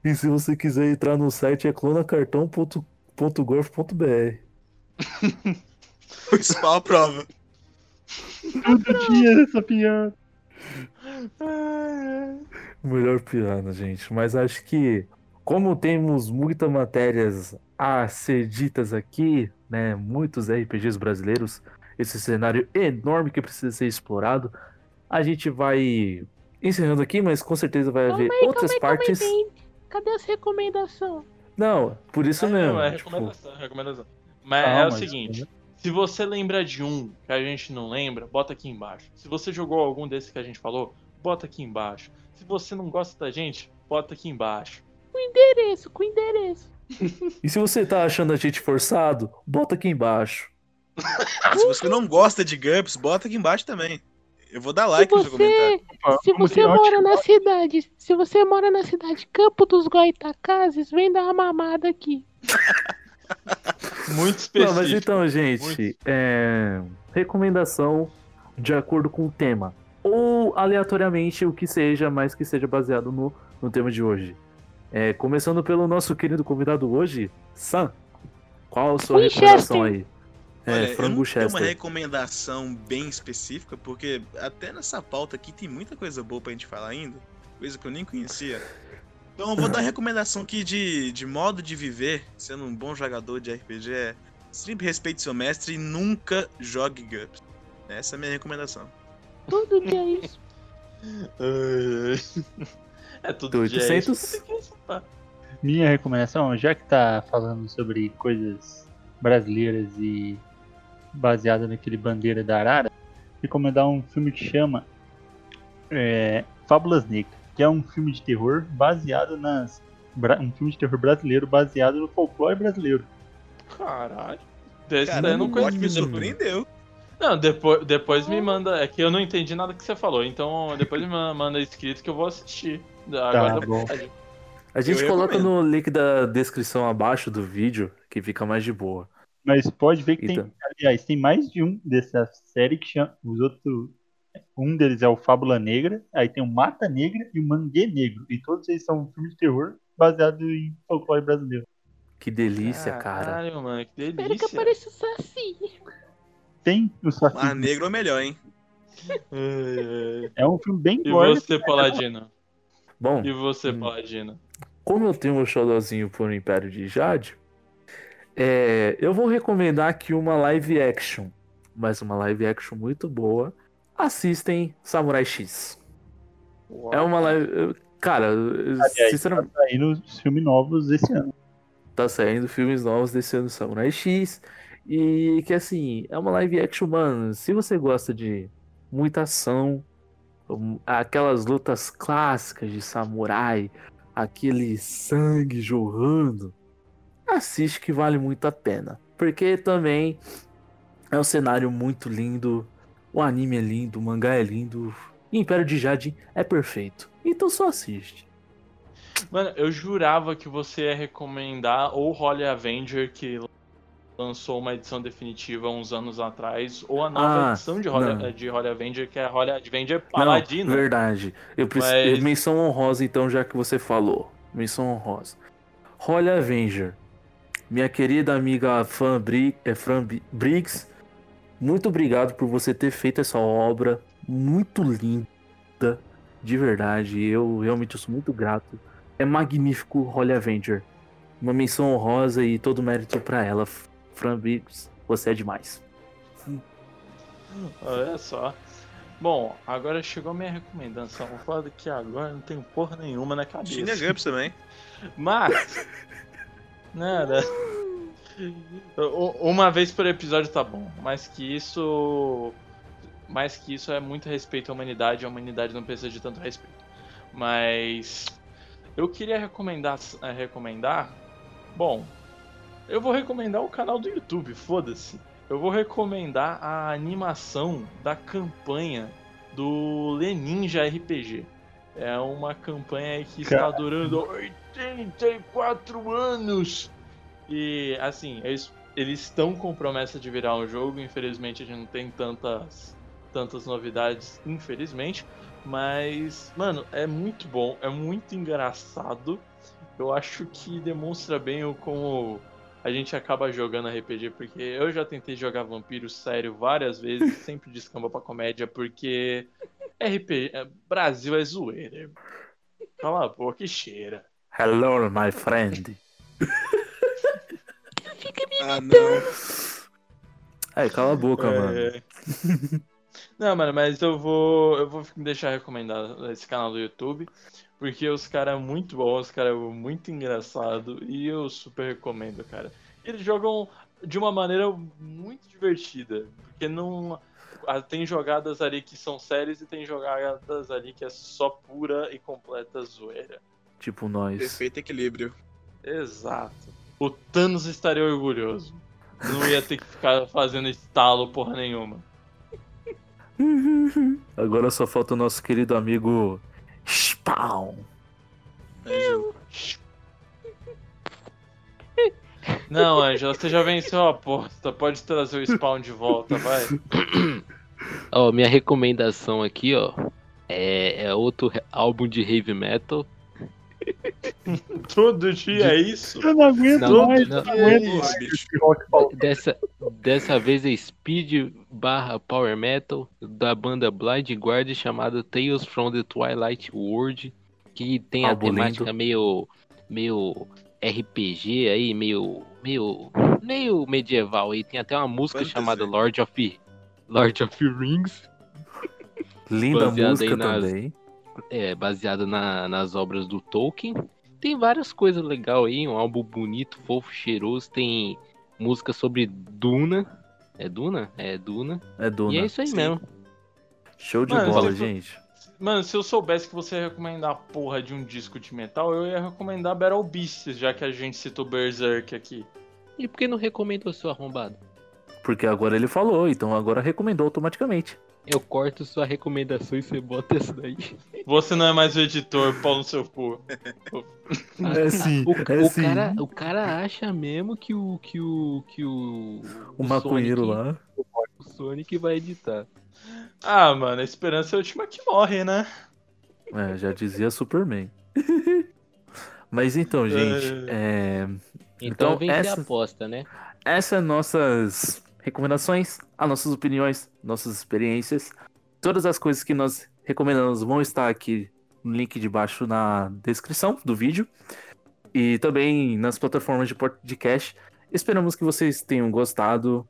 E se você quiser entrar no site é clonacartão.gov.br. Spawn prova. Tudo tinha essa piada. Melhor piada, gente. Mas acho que, como temos muitas matérias a ser ditas aqui, né? Muitos RPGs brasileiros, esse cenário enorme que precisa ser explorado, a gente vai encerrando aqui, mas com certeza vai haver Calma aí, outras calma aí, partes. calma aí. Cadê as recomendações? Não, por isso Ah, mesmo. não, é tipo, recomendação, é recomendação. Mas Ah, é o mas- seguinte, se você lembra de um que a gente não lembra, bota aqui embaixo. Se você jogou algum desses que a gente falou, bota aqui embaixo. Se você não gosta da gente, bota aqui embaixo. Endereço, com endereço. E se você tá achando a gente forçado, bota aqui embaixo. Se você não gosta de GURPS, bota aqui embaixo também. Eu vou dar Se like no seu comentário. você, Opa, se você mora ótimo- na cidade, se você mora na cidade Campo dos Goitacazes, vem dar uma mamada aqui. Muito específico. Não, mas então, gente, Muito. é... recomendação de acordo com o tema. Ou aleatoriamente o que seja, mas que seja baseado no, no tema de hoje. É, começando pelo nosso querido convidado hoje, Sam. Qual a sua Winchester. recomendação aí? É, Olha, eu não tenho uma Chester. recomendação bem específica, porque até nessa pauta aqui tem muita coisa boa pra gente falar ainda, coisa que eu nem conhecia. Então eu vou dar recomendação aqui de, de modo de viver, sendo um bom jogador de RPG, é sempre respeite seu mestre e nunca jogue GURPS. Essa é a minha recomendação. Todo dia é isso. É tudo Do dia 800? isso. Que ressaltar. Minha recomendação, já que tá falando sobre coisas brasileiras e baseada naquele Bandeira da Arara, recomendar um filme que chama é, Fábulas Negras, que é um filme de terror baseado nas. um filme de terror brasileiro baseado no folclore brasileiro. Caralho. Desse Cara, daí eu não o God me conheço. surpreendeu. Não, depois, depois me manda. É que eu não entendi nada que você falou, então depois me ma- manda escrito que eu vou assistir. Agora Tá bom. A gente Eu coloca recomendo. no link da descrição abaixo do vídeo, que fica mais de boa. Mas pode ver que Então. tem, aliás, tem mais de um dessa série que chama, os outros, um deles é o Fábula Negra, aí tem o Mata Negra e o Manguê Negro, e todos eles são filmes de terror baseados em folclore brasileiro. Que delícia, cara. Caralho, mano, que Espero que delícia. apareça o Saci. Tem o Saci. Mar Negro é melhor, hein? É, É um filme bem E você, Paladino? Bom, E você, Hum. Paladino? como eu tenho um xodózinho por Império de Jade, é, eu vou recomendar aqui uma live action. Mas uma live action muito boa. Assistem Samurai X. É uma live. Cara, Aliás, sinceramente. tá saindo filmes novos esse ano. tá saindo filmes novos desse ano Samurai X. E que assim, é uma live action, mano. Se você gosta de muita ação, um, aquelas lutas clássicas de samurai, aquele sangue jorrando, assiste que vale muito a pena. Porque também é um cenário muito lindo, o anime é lindo, o mangá é lindo, e Império de Jade é perfeito. Então só assiste. Mano, eu jurava que você ia recomendar ou Holy Avenger, que lançou uma edição definitiva uns anos atrás, ou a nova Ah, edição de não. de Holy Avenger, que é a Holy Avenger Paladino. Não, verdade. Eu preciso. Mas- Menção honrosa, então, já que você falou. Menção honrosa. Holly Avenger. Minha querida amiga Fran, Bri... é, Fran Bi- Briggs, muito obrigado por você ter feito essa obra muito linda, de verdade. Eu realmente sou muito grato. É magnífico Holly Avenger. Uma menção honrosa e todo mérito pra ela. Fran Briggs, você é demais. Olha só. Bom, agora chegou a minha recomendação. Foda que agora não tenho porra nenhuma na cabeça. Tinha Gumps também. Mas. Nada. Uma vez por episódio tá bom. Mais que isso. Mais que isso é muito respeito à humanidade. A humanidade não precisa de tanto respeito. Mas. Eu queria recomendar. eh, recomendar. Bom. Eu vou recomendar o canal do YouTube, foda-se. Eu vou recomendar a animação da campanha do Leninja RPG. É uma campanha que está durando 84 anos. E assim, eles eles estão com promessa de virar um jogo. Infelizmente a gente não tem tantas tantas novidades, infelizmente. Mas, mano, é muito bom, é muito engraçado. Eu acho que demonstra bem o como a gente acaba jogando RPG, porque eu já tentei jogar Vampiro sério várias vezes, sempre descamba pra comédia, porque RPG, Brasil é zoeira. Cala a boca e cheira. Hello, my friend. Ah, não. É, cala a boca, mano. É. Não, mano, mas eu vou. Eu vou deixar recomendado esse canal do YouTube. Porque os caras é muito bons, os caras é muito engraçado e eu super recomendo, cara. Eles jogam de uma maneira muito divertida. Porque não. ah, Tem jogadas ali que são sérias e tem jogadas ali que é só pura e completa zoeira. Tipo nós. Perfeito equilíbrio. Exato. O Thanos estaria orgulhoso. Não ia ter que ficar fazendo estalo porra nenhuma. Agora só falta o nosso querido amigo Spawn. Não, Angela, você já venceu a aposta. Pode trazer o spawn de volta, vai. Ó, minha recomendação aqui, ó, é, é outro álbum de heavy metal. Todo dia é isso? Eu não aguento Não, mais, não. não. Dessa, dessa vez é speed barra power metal da banda Blind Guardian chamada Tales from the Twilight World, que tem a temática lindo. meio meio RPG aí, meio meio meio medieval aí. Tem até uma música Fantasy. chamada Lord of Lord of Rings, Linda música nas- também. É, baseada na- nas obras do Tolkien. Tem várias coisas legais aí, um álbum bonito, fofo, cheiroso. Tem música sobre Duna. É Duna? É Duna. É Duna. E é isso aí sim. mesmo. Show de Mano, bola, gente. Mano, se eu soubesse que você ia recomendar a porra de um disco de metal, eu ia recomendar Battle Beasts, já que a gente citou Berserk aqui. E por que não recomendou seu arrombado? Porque agora ele falou, então agora recomendou automaticamente. Eu corto sua recomendação e você bota essa daí. Você não é mais o editor, pau no seu cu. É sim, O, é o sim. cara, o cara acha mesmo que o. que o. que o. O maconheiro Sonic- lá. O Sonic vai editar. Ah, mano, a esperança é a última que morre, né? É, já dizia Superman. Mas então, gente, é, Então, Então, vem ser essa- a aposta, né? essas nossas recomendações, as nossas opiniões, nossas experiências. Todas as coisas que nós recomendamos vão estar aqui no link de baixo na descrição do vídeo. E também nas plataformas de podcast. Esperamos que vocês tenham gostado.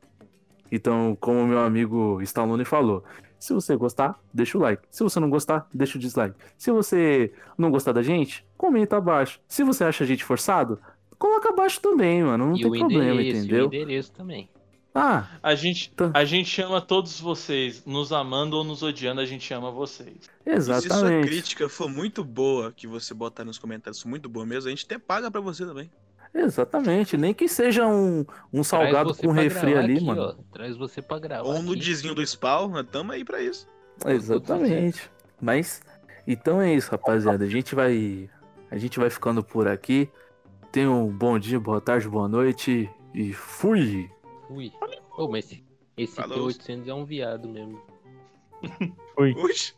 Então, como o meu amigo Stallone falou, se você gostar, deixa o like. Se você não gostar, deixa o dislike. Se você não gostar da gente, comenta abaixo. Se você acha a gente forçado, coloca abaixo também, mano. Não e tem problema, endereço, e o entendeu? endereço também. Ah, A gente, Tá. a gente ama todos vocês, nos amando ou nos odiando, a gente ama vocês. E se sua exatamente. crítica for muito boa, que você botar nos comentários, muito boa mesmo, a gente até paga pra você também. Exatamente. Nem que seja um, um salgado com refri ali, aqui, mano. ó. Traz você pra gravar. Ou no aqui. dizinho do spawn, nós tamo aí pra isso. Exatamente. Mas então é isso, rapaziada. A gente vai a gente vai ficando por aqui. Tenham um bom dia, boa tarde, boa noite e fui. Ui. Ô, mas esse, esse Falou. T800 é um viado mesmo. Fui. Oxe.